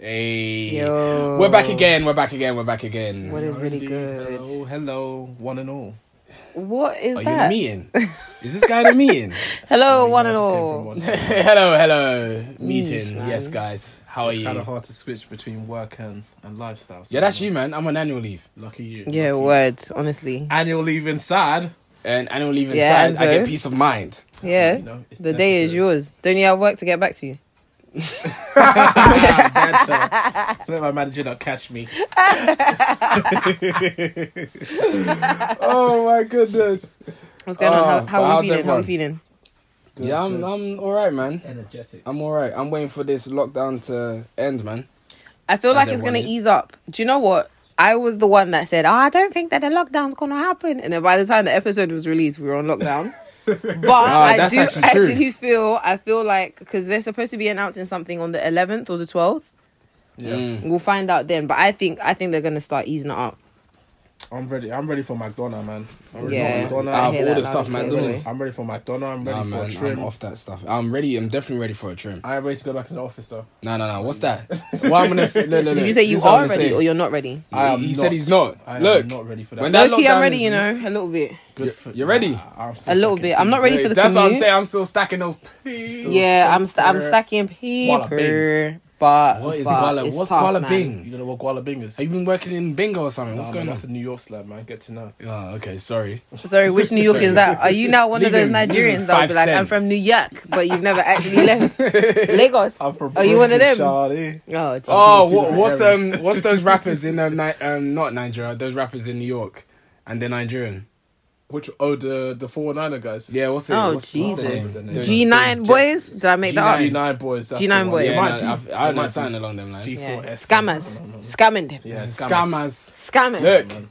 Hey, Yo. we're back again. We're back again. We're back again. What is really Indeed. good? Hello, hello, one and all. What is Are you in a meeting? Is this guy in a meeting? Hello, oh, You one know, and I just came all. one hello, hello. Meeting. man. Yes, guys. How are It's you? kind of hard to switch between work and, and lifestyle. so, Yeah, that's you, man. I'm on annual leave. Lucky you. Yeah, lucky you. words. Honestly, Annual leave inside. And annual leave Yeah, inside, I get peace of mind. yeah. You know, it's The day is yours. Don't you have work to get back to you? Better. Let my manager not catch me. oh my goodness. What's going on? Oh, How, but how are how's you feeling? How are you everyone? feeling? yeah, I'm, I'm all right, man. Energetic. I'm all right. I'm waiting for this lockdown to end, man. I feel As like it's gonna is. ease up. Do you know what? I was the one that said, oh, "I don't think that the lockdown's gonna happen," and then by the time the episode was released, we were on lockdown. But I that's do actually actually, feel I feel like because they're supposed to be announcing something on the 11th or the 12th. Yeah. Mm. We'll find out then. But I think I think they're gonna start easing it up. I'm ready. I'm ready for McDonald's, man. I'm ready Yeah. for Out McDonald's. of hear all that the stuff and McDonald's. I'm ready for McDonald's. I'm ready Nah, for man, a trim. I'm off that stuff. I'm ready. I'm definitely ready for a trim. I am ready to go back to the office though. No, no, no. What's that? What I'm gonna say? Look, look, Did look. you say you This is what I'm are gonna ready say. or you're not ready? I am he not. said he's not. I Look, am not ready for that. when that Low key, I'm ready. is- You know, a little bit. Good for- you're ready? Nah, A little bit. in I'm not peas. ready for the That's what I'm saying. I'm still stacking those. peas. Yeah, I'm st- I'm stacking paper, but What is but Guala? What's tough, Guala man. Bing? You don't know what Guala Bing is? Have you been working in bingo or something? What's Nah, going man, on? That's a New York slang, man. Get to know. Oh, okay. Sorry. Sorry, which New York is that? Are you now one of those Leave him- leave him Nigerians that will be like, cent. I'm from New York, but you've never actually left Lagos? I'm from Are you one of them? Shawty. Oh, geez. Oh, two what, what's um, what's those rappers in um, Ni- um, not Nigeria? Those rappers in New York, and they're Nigerian. Which oh the the four oh niner er guys. Yeah, what's it? oh what's, what's their name? Jesus. The- G9 boys? Did I make that up? G9. G nine boys. G9 the one. boys. It Yeah, might no, be. I've, It I know might something along them lines. G- Yeah. G4S. Scammers. Scamming them. Yeah, Scammers. Scammers. Look,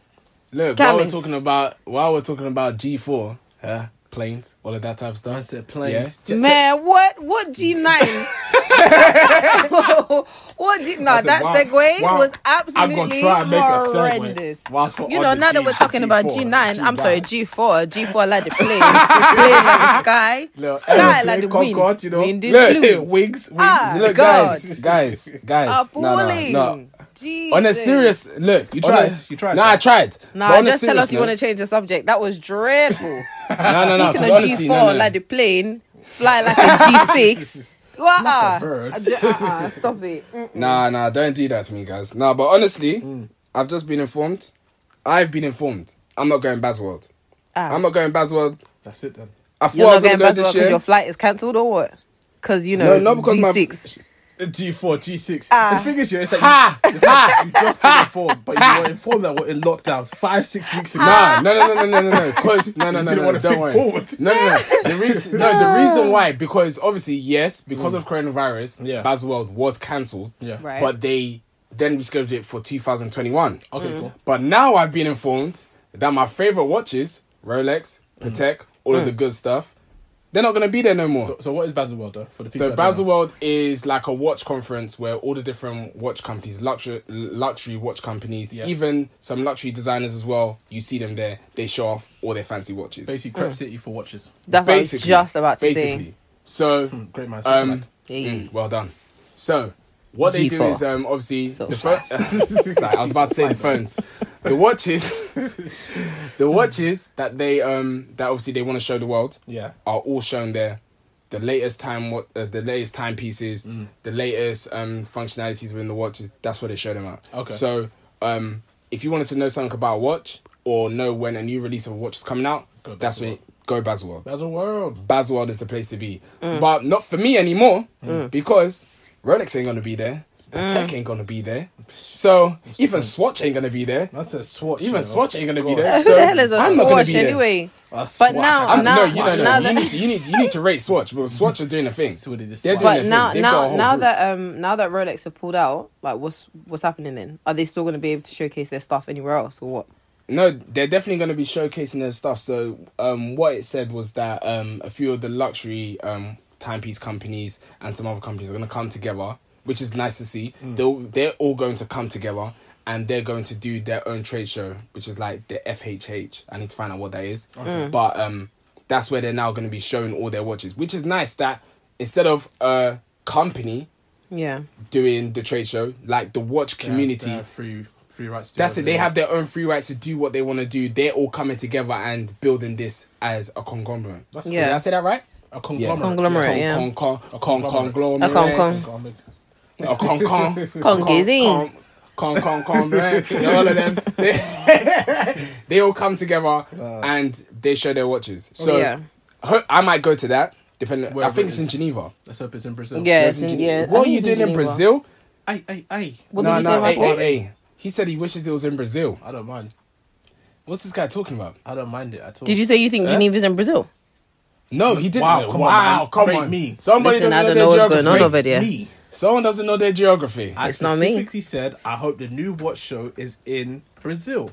look. While we're Scammers. talking about while we're talking about G four, yeah, planes, all of that type of I stuff. said planes. Just- Man, what what G nine? what G? No, I said, that wow, segue wow. was absolutely gonna try and make a segue. horrendous. You know, the now that we're talking about G4, G nine, I'm sorry, G four, G four like the plane, plane like the sky, Little sky aeroplane, like the wind, Concorde, you know. wind is Look, blue. Wings, wings. Ah, Look, God. guys, guys, guys. No, no, no. Jesus. On a serious look, you tried. A, you tried. Nah, I tried. Nah, just tell us you want to change the subject. That was dreadful. Nah, nah, nah. You can G4 no, no. like the plane, fly like a G6. Like a bird. Uh-uh, stop it. Mm-mm. Nah, nah, don't do that to me, guys. Nah, but honestly, mm. I've just been informed. I've been informed. I'm not going Baselworld. Ah. I'm not going Baselworld. That's it then. I thought you're I was going, going Baselworld this year. Your flight is cancelled or what? Because you know, no, not because G6. my G4, G6. Uh, the ah. thing is, yeah, it's like ha, you, ha, you just been informed, but you were informed that we're in lockdown five, six weeks ago. Nah, no, no, no, no, no, no, because no, no, no, no, no, no don't worry. Forward. No, no, no. The reason, no, the reason why, because obviously, yes, because mm. of coronavirus, yeah. Baselworld was cancelled. Yeah, right. but they then rescheduled it for 2021. Okay, mm. cool. But now I've been informed that my favorite watches, Rolex, Patek, mm. all mm. of the mm. good stuff they're not gonna be there no more. So, so what is Baselworld though? For the people So that don't know? Baselworld is like a watch conference where all the different watch companies, luxury luxury watch companies, Yeah. even some luxury designers as well, you see them there. They show off all their fancy watches. basically Crep City for watches. That's what I was Basically, just about to basically. say. So, Hmm, Great man. um, Hey. mm, well done. So, what they do G4. is um, obviously So the phone. Sorry, I was about to say the phones. The watches, the watches that they um that obviously they want to show the world yeah. are all shown there. The latest time, what uh, the latest timepieces, Mm. the latest um, functionalities within the watches. That's what they show them out. Okay. So, um, if you wanted to know something about a watch or know when a new release of a watch is coming out, Go that's when go Baselworld. Baselworld. Baselworld is the place to be, Mm. but not for me anymore because Rolex ain't gonna be there. Patek ain't gonna be there. So even Swatch ain't gonna be there. That's a swatch. Even you. Swatch ain't gonna be God. there. Who So the hell is a I'm not gonna swatch be there. anyway? A But now- I'm, now- no, you know, now no. You need to, you need, you need to rate Swatch but Swatch are doing a thing. It's really They're swatch. doing But their now, thing. They've got a now, whole now group. that um, now that Rolex have pulled out, like, what's what's happening then? Are they still going to be able to showcase their stuff anywhere else, or what? No, they're definitely going to be showcasing their stuff. So, um, what it said was that um, a few of the luxury um, timepiece companies and some other companies are going to come together, which is nice to see. They'll, they're all going to come together and they're going to do their own trade show, which is like the FHH. I need to find out what that is. But um, that's where they're now going to be showing all their watches, which is nice that instead of a company Yeah. doing the trade show, like the watch community. They have free free rights. To That's it. They have their own free rights to do what they want to do. They're all coming together and building this as a conglomerate. That's Yeah. Did I say that right? A conglomerate. Conglomerate, yeah. con- con- A con- conglomerate. conglomerate. A con- con- Conglomerate. A con- con- Congizine. con- con- con- conglomerate. All of them. They, they all come together and they show their watches. So yeah. ho- I might go to that. Depending, I think it it's in. Geneva. Let's hope it's in Brazil. Yeah, It's it's in in, Geneva. yeah. What are you doing in Geneva. Brazil? Hey, hey, hey. What no, did you say no, about hey, hey, hey. He said he wishes it was in Brazil. I don't mind. What's this guy talking about? I don't mind it at all. Did you say you think Eh? Geneva's in Brazil? No, he didn't. Wow, come on, wow, man. come on. me. Somebody Listen, doesn't don't know know what's their going geography. on over there. Me. Someone doesn't know their geography. I It's not me. specifically said I hope the new watch show is in Brazil.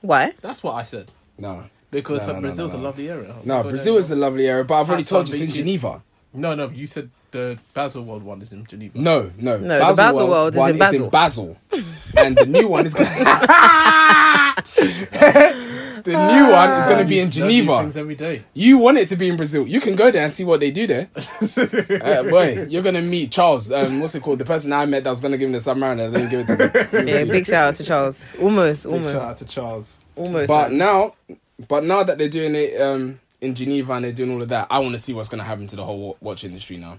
Why? That's what I said No. because No, no, no, Brazil's no, a lovely area. No, Brazil is a lovely area, but I've already told you it's in. Geneva. No, no. You said the Basel World one is in Geneva. No, no. No, the Basel World is one in Basel. Basel. and the new one is going The new one is going to be in Geneva. things every day. You want it to be in Brazil. You can go there and see what they do there. uh, boy, you're going to meet Charles. Um, what's it called? The person I met that was going to give him the Submariner. They didn't give it to me. Yeah, big shout out to Charles. Almost, Big almost, shout out to Charles. almost. But man. now, but now that they're doing it um, in Geneva and they're doing all of that, I want to see what's going to happen to the whole watch industry now.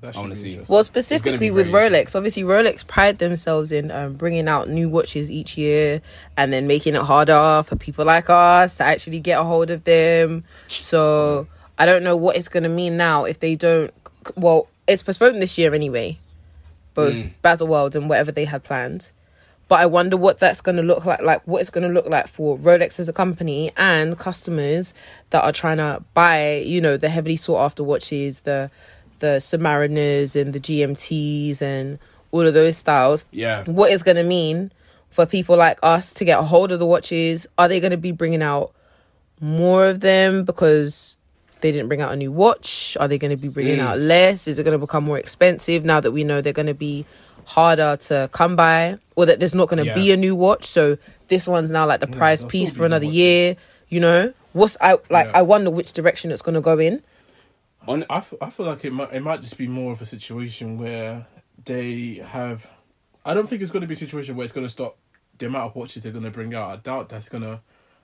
That I wanna see. Well, specifically with Rolex, obviously Rolex pride themselves in um, bringing out new watches each year and then making it harder for people like us to actually get a hold of them. So I don't know what it's going to mean now if they don't. Well, it's postponed this year anyway, both Mm. Basel World and whatever they had planned. But I wonder what that's going to look like, like what it's going to look like for Rolex as a company and customers that are trying to buy, you know, the heavily sought after watches, the the Submariners and the GMTs and all of those styles. Yeah. What is going to mean for people like us to get a hold of the watches? Are they going to be bringing out more of them because they didn't bring out a new watch? Are they going to be bringing Mm. out less? Is it going to become more expensive now that we know they're going to be harder to come by or that there's not going to Yeah. be a new watch? So this one's now like the prize there'll piece for another year. You know, what's I like? Yeah. I wonder which direction it's going to go in. On, I, f- I feel like it might it might just be more of a situation where they have. I don't think it's going to be a situation where it's going to stop the amount of watches they're going to bring out. I doubt that's going to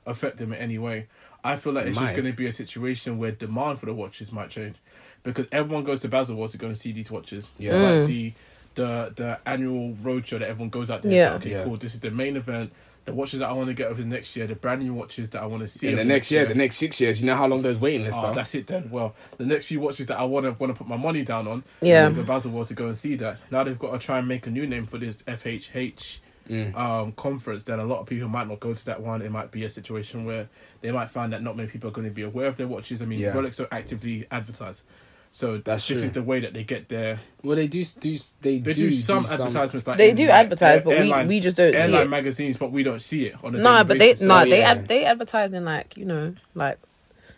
affect them in any way. I feel like it's just going to be a situation where demand for the watches might change because everyone goes to Baselworld to go and see these watches. Yeah. It's Mm. like the the the annual roadshow that everyone goes out there. Yeah. Yeah. okay, Yeah. cool. This is the main event. The watches that I want to get over the next year, the brand new watches that I want to see. in the next year, the next six years, you know how long those waiting lists Oh, are? that's it then. Well, the next few watches that I want to want to put my money down on, Yeah. I'm going to Baselworld to go and see that. Now they've got to try and make a new name for this FHH Mm. um, conference. Then a lot of people might not go to that one. It might be a situation where they might find that not many people are going to be aware of their watches. I mean, Yeah. Rolex don't actively advertise, so That's this true. is the way that they get their. Well, they do do they, They do, do, some advertisements like They do like, advertise, but we, airline- we just don't see airline it. magazines, but we don't see it on a No, daily but they basis. no, So, they yeah. ad, they advertise in like you know like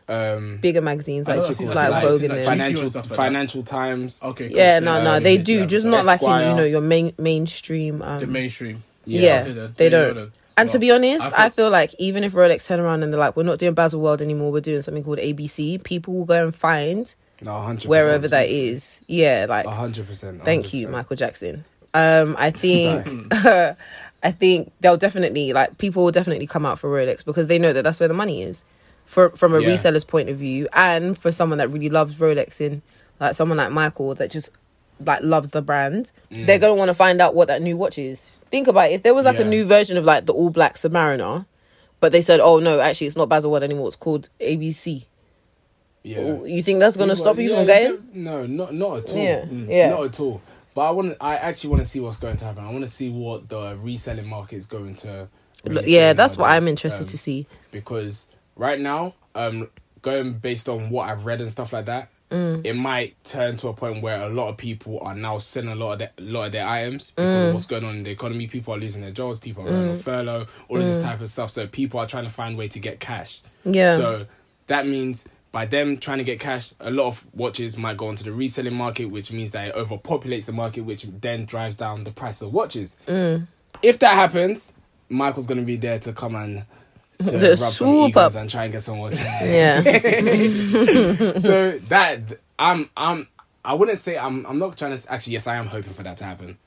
Um, bigger magazines I like know, I've seen- I've like Vogue and like, them. GQ and financial stuff like that. Financial Times. Okay, cool. Yeah, So, no, no, they they do do, just not advertising. like in you know your main mainstream. Um, the mainstream. Yeah. Okay, then. they don't. go then. and to be honest, I I, feel like even if Rolex turn around and they're like, we're not doing Basel World anymore, we're doing something called ABC. People will go and find No, 100%. wherever that is. Yeah, like hundred percent. Thank you, Michael Jackson. Um, I think, I think they'll definitely like people will definitely come out for Rolex because they know that that's where the money is, for from a Yeah. reseller's point of view, and for someone that really loves Rolex in like someone like Michael that just like loves the brand. Mm. They're gonna want to find out what that new watch is. Think about it. If there was like a new version of like the all black Submariner, but they said, oh no, actually it's not Basel World anymore. It's called ABC. Yeah. You think that's gonna stop you Yeah, from going? No, not not at all. Yeah, yeah. Not at all. But I want. I actually want to see what's going to happen. I want to see what the reselling market is going to. yeah, that's what. I'm interested Um, to see. because right now, um, going based on what I've read and stuff like that, Mm. it might turn to a point where a lot of people are now selling a lot of their, lot of their items because Mm. of what's going on in the economy. People are losing their jobs. People are going on furlough. All of this type of stuff. So people are trying to find a way to get cash. Yeah. So that means by them trying to get cash, a lot of watches might go onto the reselling market, which means that it overpopulates the market, which then drives down the price of watches. Mm. If that happens, Michael's gonna be there to come and to The rub some swoop egos up. and try and get some watches. Yeah. so that I'm I'm I wouldn't say I'm. I'm not trying to. Actually, yes, I am hoping for that to happen.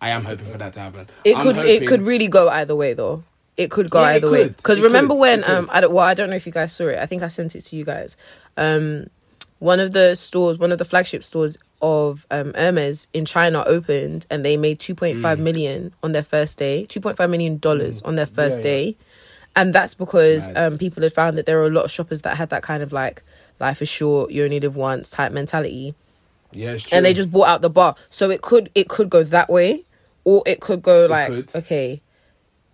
I am hoping for that to happen. It I'm could hoping- it could really go either way though. It could go Yeah, it either way. Because remember could. when um I don't well I don't know if you guys saw it. I think I sent it to you guys. Um, one of the stores, one of the flagship stores of um Hermes in China opened, and they made two point Mm. five million on their first day. Two point five million dollars on their first Yeah, yeah. day, and that's because um people had found that there were a lot of shoppers that had that kind of like life is short, you only live once type mentality Yeah, it's and they just bought out the bar. So it could it could go that way, or it could go like, could. okay,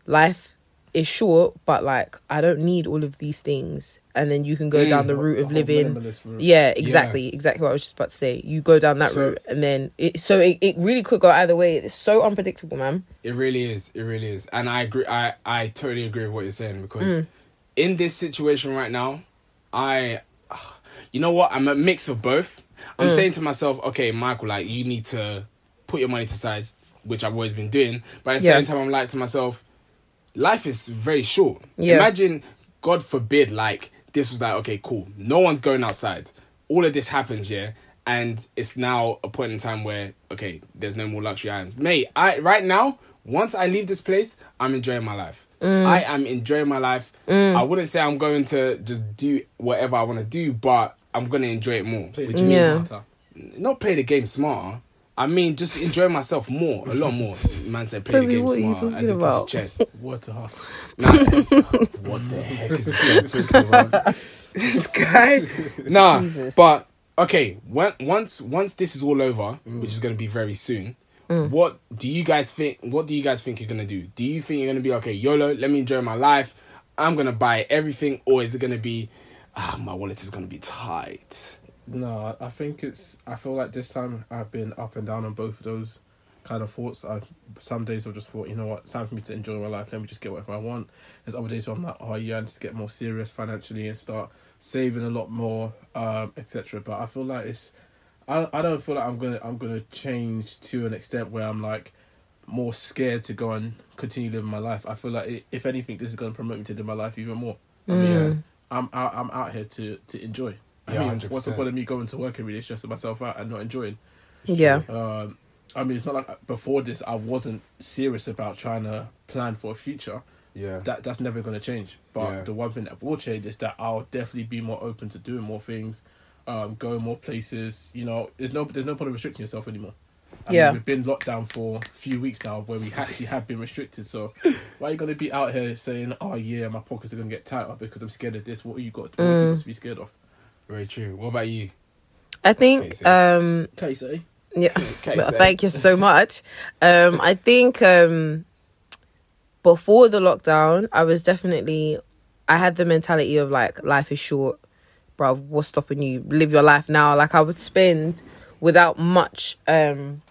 life is short, but like I don't need all of these things, and then you can go Mm. down the route of living. route. Yeah, exactly, exactly what I was just about to say. You go down that So- route, and then it, so it, it really could go either way. It's so unpredictable, man. It really is. It really is. And I agree. I I totally agree with what you're saying because Mm. in this situation right now, I, you know what? I'm a mix of both. I'm Mm. saying to myself, okay, Michael, like you need to put your money to side, which I've always been doing. But at the Yeah. same time, I'm like to myself, life is very short. Yeah. Imagine, God forbid, like this was like, okay, cool. No one's going outside. All of this happens, yeah. And it's now a point in time where, okay, there's no more luxury items. Mate, I right now, once I leave this place, I'm enjoying my life. Mm. I am enjoying my life. I wouldn't say I'm going to just do whatever I want to do, but I'm gonna enjoy it more. Play the Which game means Yeah. smarter. not play the game smarter. I mean, just enjoy myself more, a lot more. Man said play Toby, the game what are you smarter talking as it about? touches chest. Word to us. Nah, what the heck is this guy talking about? this guy. Nah, Jesus. but okay. When, once once this is all over, which is going to be very soon. Mm. What do you guys think? What do you guys think you're gonna do? Do you think you're gonna be okay? YOLO, let me enjoy my life. I'm gonna buy everything, or is it gonna be, ah, my wallet is gonna be tight. No, I think it's. I feel like this time I've been up and down on both of those kind of thoughts. I some days I've just thought, you know what, it's time for me to enjoy my life. Let me just get whatever I want. There's other days where I'm like, oh yeah, I need to get more serious financially and start saving a lot more, um, etc. But I feel like it's. I I don't feel like I'm gonna I'm gonna change to an extent where I'm like more scared to go and continue living my life. I feel like i if anything, this is gonna promote me to live my life even more. I mean, Mm. I'm out. I'm out here to to enjoy. I Yeah, mean, what's the point of me going to work every day stressing myself out and not enjoying? Yeah. Um, I mean, it's not like before this I wasn't serious about trying to plan for a future. Yeah. That that's never going to change. But Yeah. the one thing that will change is that I'll definitely be more open to doing more things, um, going more places. You know, there's no there's no point of restricting yourself anymore. I Yeah. mean, we've been locked down for a few weeks now, where we actually have been restricted. So, why are you going to be out here saying, "Oh yeah, my pockets are going to get tighter because I'm scared of this"? What are you got? What are you got to be scared of? Very true. What about you? I think Casey. um Casey. yeah. Okay, But so- Thank you so much. Um, I think um, before the lockdown, I was definitely, I had the mentality of like, life is short, bro. What's stopping you? Live your life now. Like I would spend without much, um,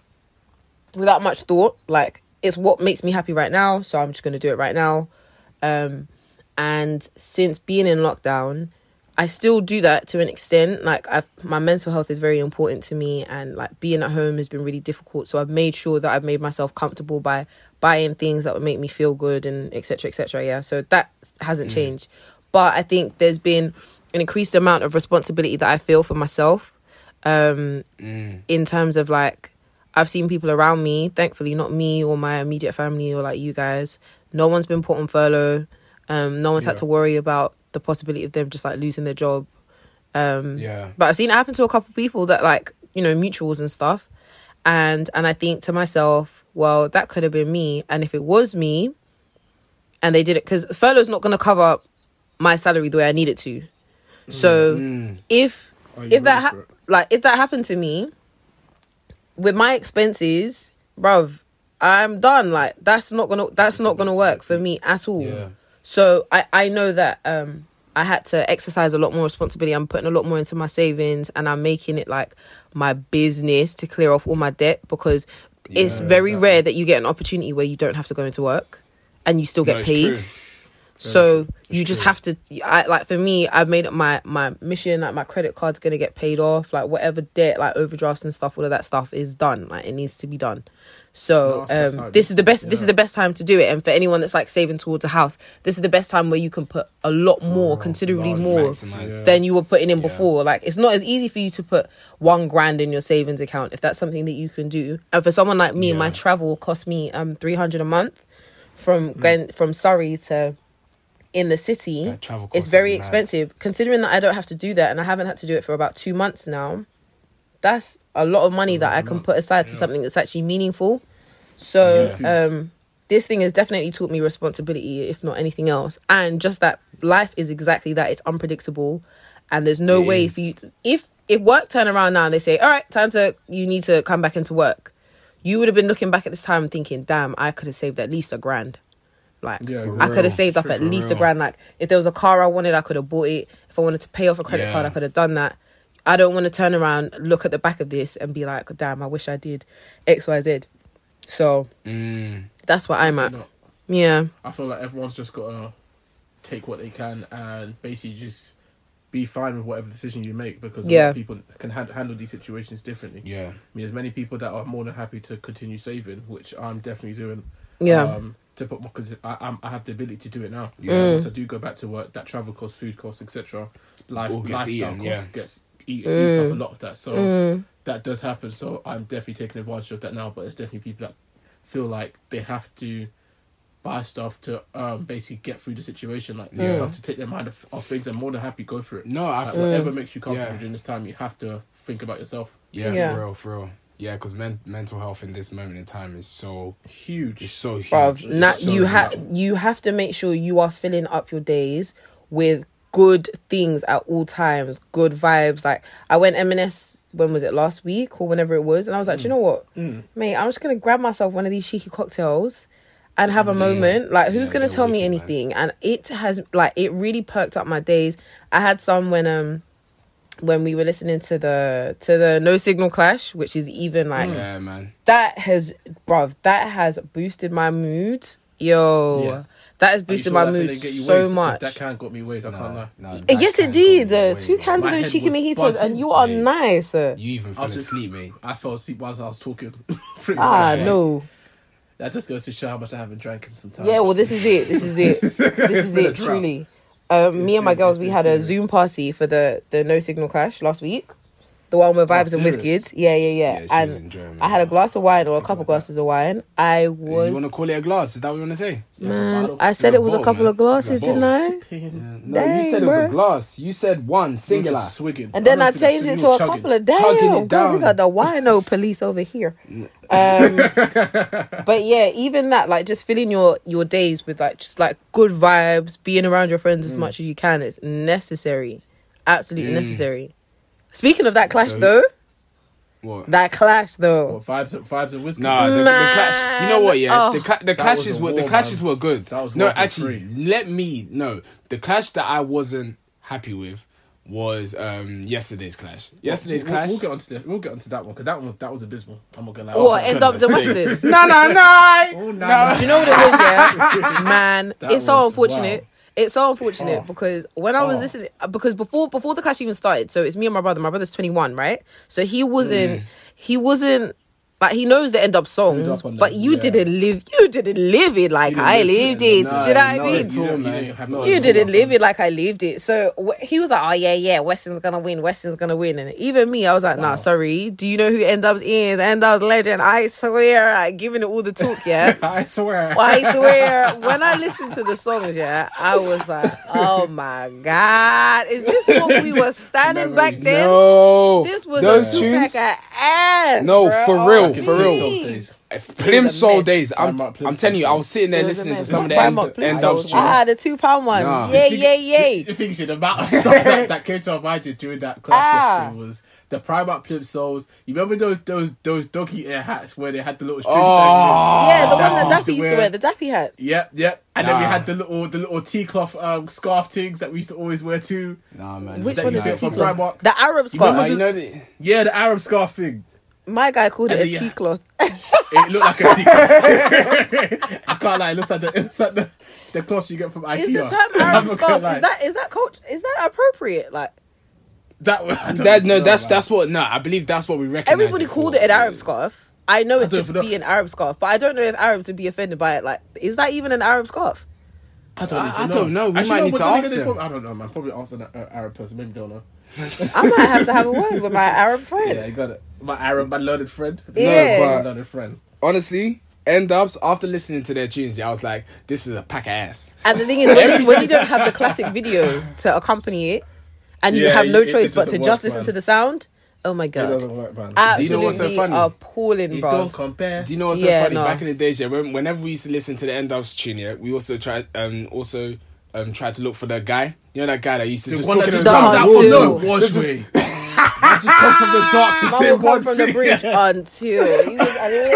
without much thought. Like it's what makes me happy right now, so I'm just gonna do it right now. Um, and since being in lockdown, I still do that to an extent. Like I've, my mental health is very important to me, and like being at home has been really difficult. So I've made sure that I've made myself comfortable by buying things that would make me feel good and etc. etc. yeah, so that hasn't changed. But I think there's been an increased amount of responsibility that I feel for myself. Um, Mm. in terms of like I've seen people around me, thankfully not me or my immediate family or like you guys. No one's been put on furlough. Um, no one's had to worry about the possibility of them just like losing their job. Um, Yeah. but I've seen it happen to a couple of people that like you know mutuals and stuff, and and I think to myself, well, that could have been me, and if it was me, and they did it because furlough's not going to cover my salary the way I need it to. So Mm. if if that ha- like if that happened to me with my expenses bruv i'm done like that's not gonna that's not gonna work for me at all Yeah. So i i know that um i had to exercise a lot more responsibility i'm putting a lot more into my savings and i'm making it like my business to clear off all my debt because it's very exactly. rare that you get an opportunity where you don't have to go into work and you still get it's paid true. so true. you just true. have to. I like for me, I've made up my my mission. Like my credit card's gonna get paid off. Like whatever debt, like overdrafts and stuff, all of that stuff is done. Like it needs to be done. So No, that's- that's how um, this is. the best. This is the best time to do it. And for anyone that's like saving towards a house, this is the best time where you can put a lot more, considerably more. Yeah. than you were putting in Yeah. before. Like it's not as easy for you to put one grand in your savings account if that's something that you can do. And for someone like me, my travel cost me um three hundred a month from going from Surrey to in the city. It's very expensive considering that I don't have to do that and I haven't had to do it for about two months now. That's a lot of money that I can put aside to something that's actually meaningful. So um, this thing has definitely taught me responsibility, if not anything else, and just that life is exactly that. It's unpredictable, and there's no It way is. for you. To, if if work turn around now and they say, "All right, time to you need to come back into work," you would have been looking back at this time thinking, "Damn, I could have saved at least a grand." Like Yeah, I could have saved up at least a grand. Like if there was a car I wanted, I could have bought it. If I wanted to pay off a credit Yeah. card, I could have done that. I don't want to turn around, look at the back of this, and be like, "Damn, I wish I did X, Y, Z." So Mm. that's what I'm at. You know, Yeah, I feel like everyone's just got to take what they can and basically just be fine with whatever decision you make because a lot Yeah. of people can han- handle these situations differently. Yeah. I mean, there's many people that are more than happy to continue saving, which I'm definitely doing. yeah, Um, to put because I I'm, I have the ability to do it now. Yeah. Mm. Once I do go back to work, that travel costs, food costs, etc. Life gets lifestyle eaten, costs yeah. gets eat, eats up Mm. a lot of that. So Mm. that does happen. So I'm definitely taking advantage of that now. But there's definitely people that feel like they have to buy stuff to um basically get through the situation, like Yeah. stuff to take their mind off, off things. I'm more than happy go for it. No, I Like, feel, whatever makes you comfortable Yeah. during this time, you have to think about yourself. yeah, Yeah. for real, for real. Yeah, because men- mental health in this moment in time is so is Huge. so huge. bruv. It's Na- so you have you have to make sure you are filling up your days with good things at all times, good vibes. Like I went M&S when was it last week or whenever it was, and I was like, Do you know what, Mm. mate, I'm just gonna grab myself one of these cheeky cocktails. And have a moment. Like, who's Yeah, gonna tell me wicked, man. anything? And it has like it really perked up my days. I had some when um when we were listening to the to the No Signal Clash, which is even like Yeah, man. that has bruv that has boosted my mood yo Yeah. that has boosted saw my mood feeling get you so waved, because much That can got me waved. I can't lie. no, yes it did uh, two cans of My those head cheeky mojitos and you are mate. nice uh. You even I fell just- asleep, mate. I fell asleep whilst I was talking. Ah no That just goes to show how much I haven't drank in some time. yeah well this is it this is it this is been a it drought. truly um, me and my girls we had a zoom party for the the no signal clash last week the one with vibes and serious? whiskets yeah yeah yeah, Yeah, she was and enjoying i had a glass of wine or a couple glasses of wine i was You want to call it a glass? Is that what you want to say? man i said it was a couple man. of glasses didn't i Sipping. No, you Dang, said it was bruh. a glass. You said one singular. Just swigging. And then I, don't changed it to a chugging. couple of Chugging damn. it Girl, we got the wino police over here. Um, but yeah, even that, like, just filling your your days with like just like good vibes, being around your friends Mm. as much as you can is necessary, absolutely Mm. necessary. Speaking of that clash, So- though, What? that clash though, What, vibes, and- vibes and whiskey. Nah, the, the clash. Do you know what? Yeah, Man, the cla- the That clashes was a were the war, clashes man. were good. That was no, World War actually, Three. let me no. The clash that I wasn't happy with was um yesterday's clash. Yesterday's we'll, clash. We'll get onto the, we'll get onto that one because that one was that was abysmal. I'm not gonna lie. what Oh, end up the goodness Western? no, no, no. Oh, no, no. Do you know what it is, yeah? Man, That it's so was- unfortunate. wow. It's so unfortunate Oh. because when I was Oh. listening, because before before the clash even started, so it's me and my brother. My brother's twenty one, right? So he wasn't mm. he wasn't like he knows the end up on but you yeah. didn't live you didn't live it like I lived it. Nah, Do you know what I mean? all, You don't- you man. don't No, no You didn't live it like I lived it. So wh- he was like, "Oh yeah, yeah, Weston's gonna win. Weston's gonna win." And even me, I was like, "Nah, Wow. sorry. Do you know who End N Dubs is? N Dubs legend. I swear, like giving it all the talk, yeah." I swear. I swear, when I listened to the songs, yeah, I was like, "Oh my god, is this what we were standing back then? No, This was those a two-pack ass. No, bro. for real, for real. Plimsoll days. Plim It was a Soul days. I'm, Primark Plim I'm telling you, I was sitting there It was listening to mess. some of the Primark end, Plim end Soul. of Ah, the two pound one. Nah. Yeah, You yeah, think- yeah. You think the amount of stuff that, that came to our mind during that clash Ah. yesterday was the Primark Plimsolls. You remember those those those doggy ear hats where they had the little strings Oh. Yeah, the one that used Dappy used to wear- wear, the Dappy hats. Yep, yep. And then we Nah. had the little the little tea cloth um, scarf things that we used to always wear too. Nah, man. Which That one you is see the it from tea cloth? Primark. The Arab Uh, scarf. you know the, Yeah, the Arab scarf thing. My guy called it And a then you- tea cloth. It looked like a tea cloth. I can't lie. It looks like the, it looks like the, the cloth you get from IKEA. Is the term Arab scarf? Is that is that cult? Is that appropriate? Like that? I that no, know, that's man. that's what. No, I believe that's what we recognize. everybody it called for. it an Arab scarf. I know it don't to be an Arab scarf, but I don't know if Arabs would be offended by it. Like, is that even an Arab scarf? I don't, I- even I don't know. We might no, need to ask them. probably- I don't know, man. Probably ask an uh, Arab person. Maybe don't know. I might have to have a word with my Arab friends. Yeah, you got it. My Arab, my learned friend. Yeah. my but- learned friend. Honestly, N Dubs after listening to their tunes, yeah, I was like, this is a pack of ass. And the thing is, when, you, when you don't have the classic video to accompany it, and you Yeah, have no it- it choice but to doesn't just listen man. to the sound, oh my god. It doesn't work, man. Do you know what's so absolutely funny? appalling, It bro. don't compare. Do you know what's so Yeah, funny? no. Back in the days, yeah, when, whenever we used to listen to the N Dubs tune, yeah, we also tried um also um tried to look for the guy. You know that guy that used to The just one talk that in just the comes dark out dark. from too. the washway. I just come from the dark to Man say will come one from the thing. bridge until he was a legend.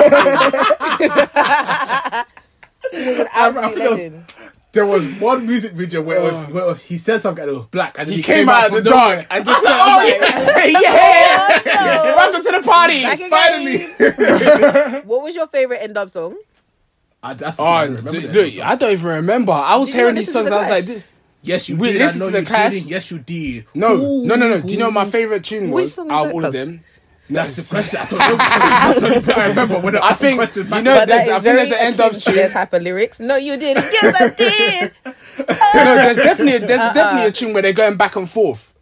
he was an I- I absolute think there was- legend. There was one music video where, it was, where it was- he said something and it was black, and then He came out of the dark and just said, was "Oh like, yeah, Oh, no. welcome to the party." Finally. What was your favorite end up song? Ah, that's the Oh, thing, I d- remember look. I don't even remember. I was Did hearing these songs. to I was like, this- Yes, you We did. listened to the you Clash. didn't. Yes, you did. no, no, no, no. Do you know what my favorite tune Which was song is out of all of them? That's the question. I don't know. That's the only bit I remember when I I think you know. There's, I think there's an end of tune. type of lyrics. No, you didn't. Yes, I did. No, there's definitely there's Uh-uh. definitely a tune where they're going back and forth.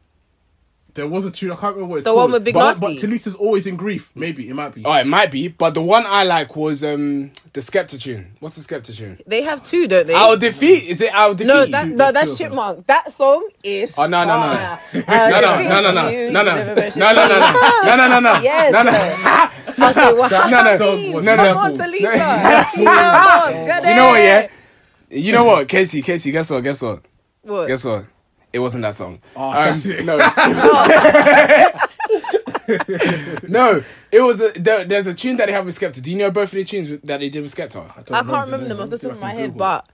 There was a tune. I can't remember what it's The called. one with Big but, Nasty. But Tulisa's always in grief. Maybe it might be. Oh, it might be, but the one I like was um the Skepta tune. What's the Skepta tune? They have two, don't they? Our defeat is it our defeat? no, that, no, that's Two. Chipmunk. That song is. Oh no no no fire. no Uh, no no Defeat no no no you, no no you never mentioned no no no no no no no Yes. no no. I'll say what That No, no. song was No, no. Come on, levels. Tulisa. You know what's good You know what? eh? Yeah, you know what, Casey, Casey. Guess what? Guess what? What? Guess what? It wasn't that song. Oh, Um. No. no, it was a, there, there's a tune that they have with Skepta. Do you know both of the tunes that they did with Skepta? I can't remember them off the top of my head, but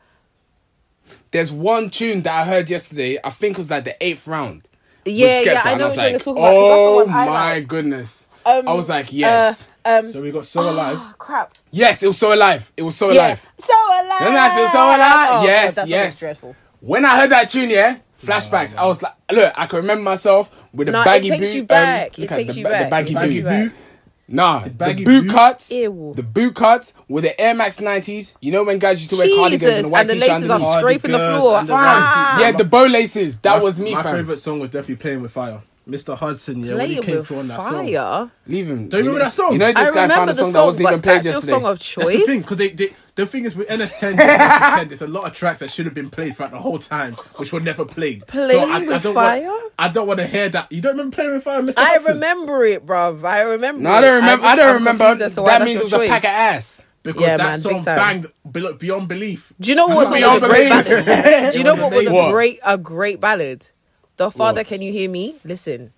There's one tune that I heard yesterday. I think it was like the eighth round. with yeah, yeah, I know was what you're like, talking about. Oh that's the one I my like. goodness! Um, I was like, yes, Uh, um, So we got So Alive. crap. yes. It was so alive. It was so Yeah. alive. So alive. Doesn't that feel so alive? Oh, Yes, God, that yes. dreadful. When I heard that tune, yeah, flashbacks. I was like, look, I can remember myself with the No, it baggy takes boot. you back. um, It look at takes the, you ba- back. The baggy It takes boot. back. Nah, the baggy boot boot? cuts. Ew. The boot cuts with the Air Max 90s. You know when guys used to wear cardigans and Jesus, the white and the t-shirt laces are underneath? scraping the Cardigans floor. and the Ah. Yeah, the bow laces. That My- was me, My fam. favorite song was definitely Playing with Fire. Mr. Hudson, yeah, when he Playing came with through on that song. fire. Leave him. Don't you remember that song? You know I this guy remember found a the song, song, that wasn't even but played that's your yesterday. song of choice. That's the thing, because they, they, the thing is with NS10, yeah, NS10, there's a lot of tracks that should have been played throughout the whole time, which were never played. Playing I, with I don't Fire? Want, I don't want to hear that. You don't remember Playing with Fire, Mr. I Hudson? remember it, bruv. I remember. No, I don't remember. I, just- don't I'm remember. confused as That means it your was a pack of ass. Because Yeah, that man, song big time. banged beyond belief. Do you know what song was a Beyond great ballad? Do you know what was a amazing. great a great ballad? The Father, What? can you hear me? Listen,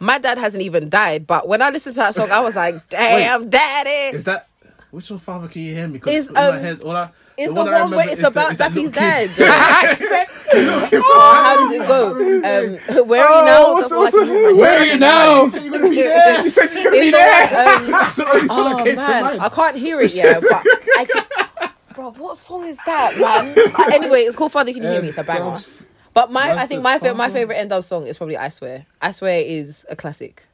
my dad hasn't even died, but when I listened to that song, I was like, "Damn, daddy!" Is that which one, Father? Can you hear me? Because It's, in my um, head, all I, It's the, I one remember where it's is about is that Dappy's little dad. oh, how does it go? Um, where are you now? That's all I can. Where are you now? You said you're gonna be there. You said you're gonna be there. um, That's the only song Oh that came to man, mind. I can't hear it yet, but I can. Bro, what song is that, man? anyway, it's called Father Can You Hear Me. It's a banger. But my, I think my fa- my favorite end of song is probably I Swear. I Swear is a classic.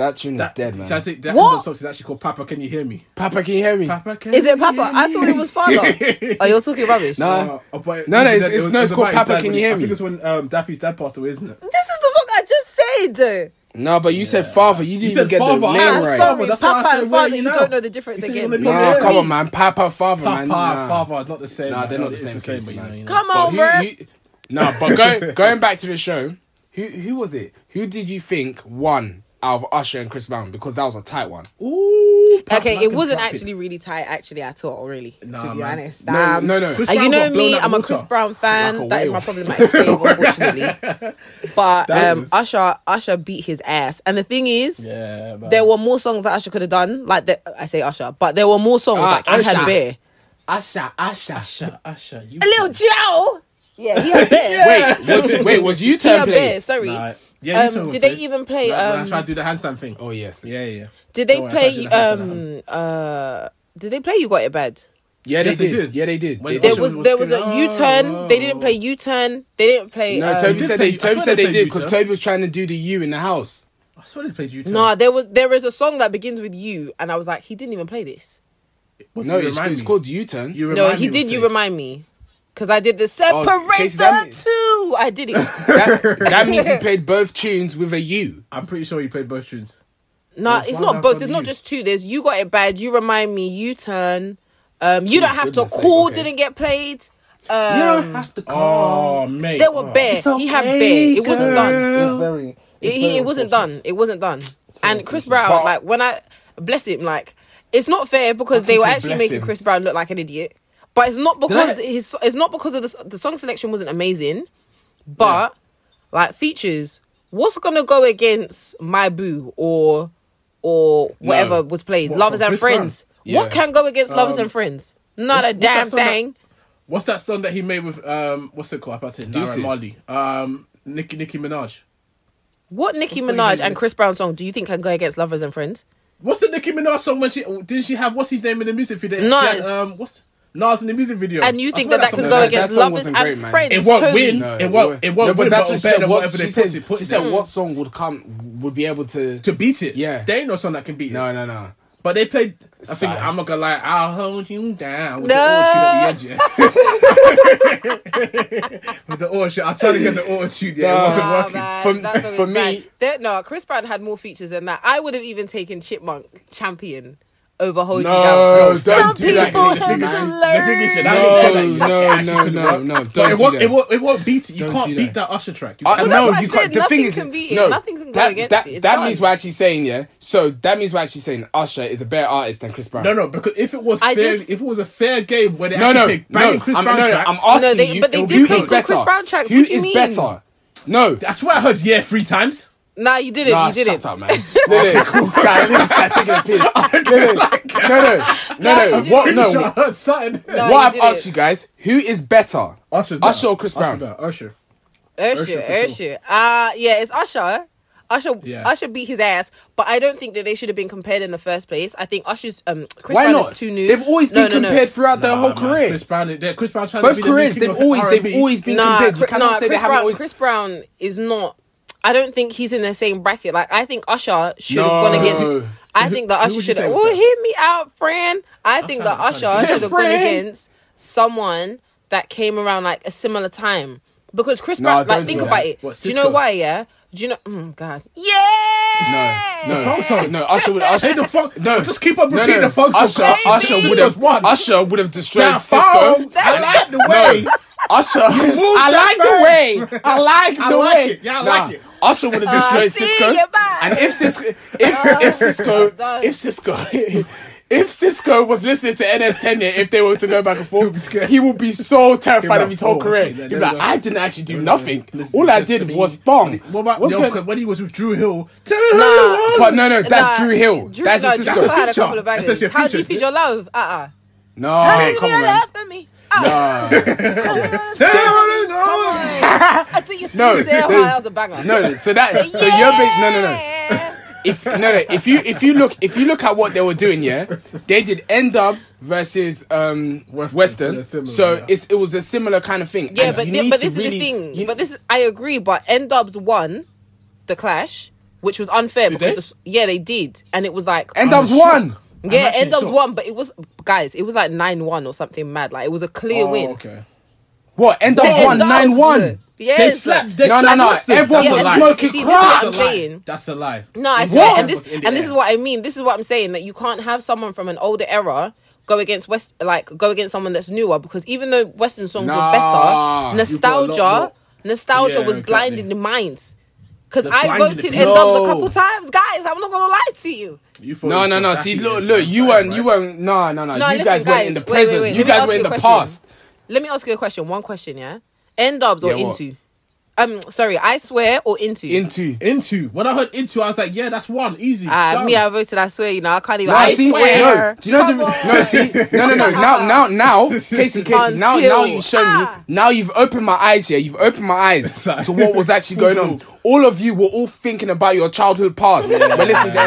That tune is That, dead, So I man. think that What? end song is actually called Papa. Can you hear me? Papa, can you hear me? Papa, can Is it Papa? I thought it was Father. oh, you're talking rubbish. No. Uh, uh, but No, no, it's- it's- no, it's called Papa, Can You he- Hear I think Me? it's when um, Dappy's dad passed away, isn't it? This is the song I just said. No, but you said father. You didn't You even said get father. the name Ah, right. sorry, That's why I Papa said, and where are Father. you You don't know the difference again. you're gonna be Nah, come on, man. Papa, father, Papa, man. Nah. father, not the same. Nah, they're not the same the same, case, but you know, man. Come on, who- bro. who- No, but going going back to the show, who who was it? Who did you think won out of Usher and Chris Brown? Because that was a tight one. Ooh, Papa, Okay, it wasn't drop it. actually really tight, actually at all. Really, Nah, to be man. honest. No, Um, no, no. Chris and you know me, I'm a. Chris Brown fan. Like that is whale. my problematic thing, unfortunately. But um, was- Usher, Usher beat his ass. And the thing is, Yeah, there were more songs that Usher could have done. Like the, I say Usher, but there were more songs. Ah, like he had Usher. Bear, Usher, Usher. Usher, Usher, you a little Joe. Yeah, he had a Bear. Wait, was, wait, was you he turn had Bear. playing? Sorry. Nah, yeah, you um, told did me, they please. even play? When I Um, tried to do the handstand thing. Oh yes. Yeah, yeah. did they Don't worry, I tried to play? do Um, uh, did they play? You got it bad. Yeah, they Yes, they did. did. Yeah, they did. When They they There was was there was a screaming, U turn. "Oh, They didn't play U turn. They didn't play. No, um, Toby did said play- they. Toby said they they did because Toby was trying to do the U in the house. I swear they played you. No, there was there is a song that begins with you, and I was like, he didn't even play this. What's No, it's, it's called U-turn. You No, he did. You remind me, because I did the separate Casey, the that means- two. I did it. that, that means he played both tunes with a U. I'm pretty sure he played both tunes. No, There's it's one not down both. from It's not you. just two. There's you got it bad. You remind me. You turn. Um, you don't have to goodness sake, call. okay. Didn't get played. Um, Oh, mate. there were oh. bare. He had bare. It wasn't done. It's very. It, he- it wasn't done. It wasn't done. And Chris Brown, But- like when I bless him, like it's not fair because they were say actually bless making him. Chris Brown look like an idiot. But it's not because I- his. It's not because of the the song selection wasn't amazing, but like features. What's gonna go against My Boo or or whatever No. was played? What, Lovers and Friends. Yeah. What can go against Lovers Um, and Friends? Not a damn song that- thing. What's that song that he made with um? What's it called? I about to say Deuces. Marley. Um, Nicki Nicki Minaj. What Nicki What's Minaj and Chris Brown song do you think can go against Lovers and Friends? What's the Nicki Minaj song when she didn't she have what's his name in the music video? She had, um, what's Nas in the music video? And you think swear that that song can go that- that against song Lovers wasn't and great, man. Friends? It won't win. No, It won't- it won't No, but win, that's but what she better said. than What whatever she they said, put put she said there. what song would come would be able to. to beat it. Yeah. there ain't no song that can beat it. No, no, no. But they played. I think I'm not gonna lie. I'll hold you down with No. the auto tune at the edge. Yeah. with the auto tune, I was trying to get the auto tune. Yeah, it No. wasn't working. man, For- that song for me- bad. There- no, Chris Brown had more features than that. I would have even taken Chipmunk Champion over Hold No, You Down. don't Some do that, people Casey, have The thing is, learn. that nigga said that, you No, no, no, no, no, don't it do won't, that. it won't. It won't beat it. You Don't can't beat that. that Usher track. You Uh, cannot. no, you can't. The thing is, can beat it. no, Nothing can go that, against that, it. It's that done. means we're actually saying, yeah. So that means we're actually saying Usher is a better artist than Chris Brown. No, no, because if it was I fair, just- if it was a fair game where they no, actually no, pick no. Chris I'm, Brown no, no, tracks, I'm asking No, they- you. but they did pick good? Chris Brown tracks. Who What do you is mean? better? No. that's what I heard yeah three times. Nah, you didn't. Nah, you didn't. shut up, man. No, no, this guy, this guy taking a piss. No, no, no, no, no, no. What? No. Sure, I heard something. No, What I've didn't. asked you guys, who is better? Usher, Usher or Chris Brown? Usher, Usher. Usher, Usher, for Usher. Uh yeah, it's Usher. Usher, Yeah. Usher beat his ass, but I don't think that they should have been compared in the first place. I think Usher's um Chris Why Brown not? is too new. They've always No, been no, no. compared throughout their whole man, career. Chris Brown, Chris Brown trying Both to be the new careers, king they've always, they've always been Nah, compared. You cannot nah, say they haven't Brown, always. Chris Brown is not. I don't think he's in the same bracket. Like I think Usher should have No. gone against. I who- think that Usher should. say have was Oh, hear me out, friend. I think that Usher should have gone against someone that came around like a similar time. Because Chris Nah, Brown, like, think about that. it. What, do you know why? Yeah. Do you know? Mm, God. Yeah. No, no, funk song. no. Usher would. Usher, Hey, the funk. No, just keep on repeating no. the funk song. Usher, Usher would have. one. Usher would have destroyed That Sisqó. funk, I like the way. Usher, I like the way. I like I the like way. it. Yeah, I like it. Usher would have destroyed Uh, Sisqó. see. And if Sisqó, if if Sisqó, if Sisqó, if Sisqó was listening to NS10, if they were to go back and forth, he would be so terrified He'll of his whole "Oh, career. okay, He'd be like. I didn't actually do nothing. listen, All I did was bomb. What about What's yo, going- when he was with Dru Hill? Tell me Nah. how you want But no, no, that's Nah, Dru Hill. Drew, that's no, a Drew Sisqó. had a feature. couple of That's bangers. such a How feature, deep isn't is your love? Uh uh No, How come deep on, your man. Love for me? Tell me how I think you see No, say they- how that was a banger. No, so that so you're big. No, no, no. If no, no, if you if you look if you look at what they were doing, yeah, they did N Dubs versus um Western, Western, so so yeah. it's it was a similar kind of thing. Yeah, And but you thi- need but to this really- is the thing. you- but this is, I agree. But N Dubs won the clash, which was unfair Did because they? the yeah they did, and it was like N Dubs won. shocked. Yeah I'm actually N Dubs shocked. won, but it was guys, it was like nine one or something mad. Like it was a clear Oh, win. okay. What N Dubs To won nine one. Yes. They slapped. They No, no, slapped no. Western. Everyone That's was a smoking See, crack. That's a lie. That's a lie. No, I What? swear, and this Was in the and this is what I mean. This is what I'm saying that you can't have someone from an older era go against West, like go against someone that's newer because even though Western songs Nah. were better, nostalgia, lot more- nostalgia Yeah, was exactly. blinding the minds. Because I voted the N Dubs a couple times, guys. I'm not gonna lie to you. You No, no, no. See, look, look. You weren't. right? You weren't. No, no, no. No, You listen, guys were guys, in the wait, wait, present. wait. You Let me guys ask were you in a the question. past. Let me ask you a question. One question, yeah. N Dubs or Yeah, what? into? Um, sorry, I swear or into? Into. Into. When I heard into, I was like, yeah, that's one. Easy. Uh, Done. me, I voted. I swear, you know, I can't even. No, I see, swear. no. Do you know Come the on. no? See, no, no, no. Now, now, now, Casey, Casey. Now, Until- now you show me. Ah. Now you've opened my eyes. Yeah, you've opened my eyes Sorry. to what was actually going on. All of you were all thinking about your childhood past when listening to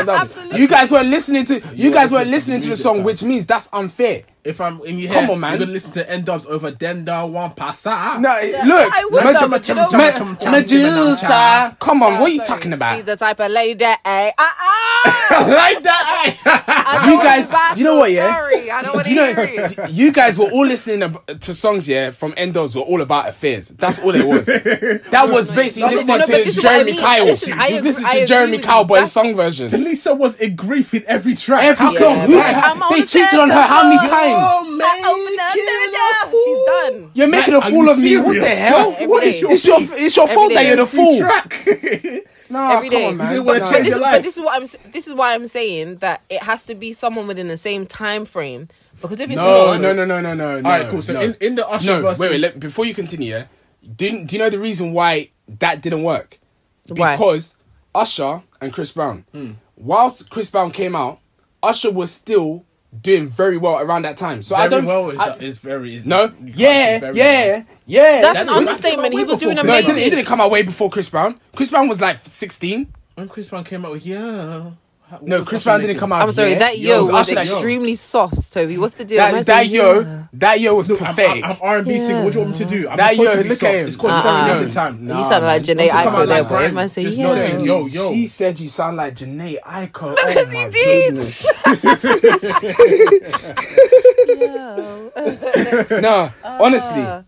N You guys weren't listening to you guys weren't listening listening to to the song, fam. which means that's unfair. If I'm in your Come head, on, man. you're gonna listen to N Dubs over Denda One Pasa. No, I look, would Medu- have, but you know Me- what? Medusa. Come on, what are you talking about? She's the type of lady. Eh? Ah, ah! like that. You guys- to you know what, yeah? Sorry, I don't want Do to you hear know? it. You guys were all listening to songs, yeah, from Endos were all about affairs. That's all it was. That was basically No, listening no, to but this is what I Jeremy mean. Kyle. Listen, I He agree- listening I to agree Jeremy with you. Cowboy's That's- song version. Lisa was in grief with every track. Every How song. so? Who- I'm on they the cheated on her how many times? Oh, I opened up, da, da, da. She's done. You're making a are fool you of me. What the serious? hell? Every What is day. your It's your beef? it's your fault that day. you're the fool. track. Nah, Every come day. on, man. You wanna Nah. change But this, your is, life. but this is what I'm. s- This is why I'm saying that it has to be someone within the same time frame. Because if it's No, not, no, no, no, no, no. All right, cool. So no. in, in the Usher no, versus, wait, wait. Let, before you continue, yeah, didn't do you know the reason why that didn't work? Why? Because Usher and Chris Brown, Hmm. whilst Chris Brown came out, Usher was still doing very well around that time. So I very don't. well is, I- is very is, no, you can't yeah, very yeah, well. yeah. that's That an was- understatement. He was doing No, no, he amazing. didn't, he didn't come out way before Chris Brown. Chris Brown was like sixteen. When Chris Brown came out with yeah. How- what No, Chris Brown didn't come out. I'm sorry, yet. that It yo was was Usher that- extremely soft, Toby. What's the deal? That, Man that yo, yeah. that yo was Look, I'm, pathetic. I'm, I'm R&B singer. What do you want me to do? I'm That yo, look soft. at him. It's called Uh-uh. Serenade time. Nah, you sound like man. Jhené Don't Aiko there, like boy. Man said, Just yeah. Yo, yo. She said you sound like Jhené Aiko. Because oh he my did. no, honestly, ah.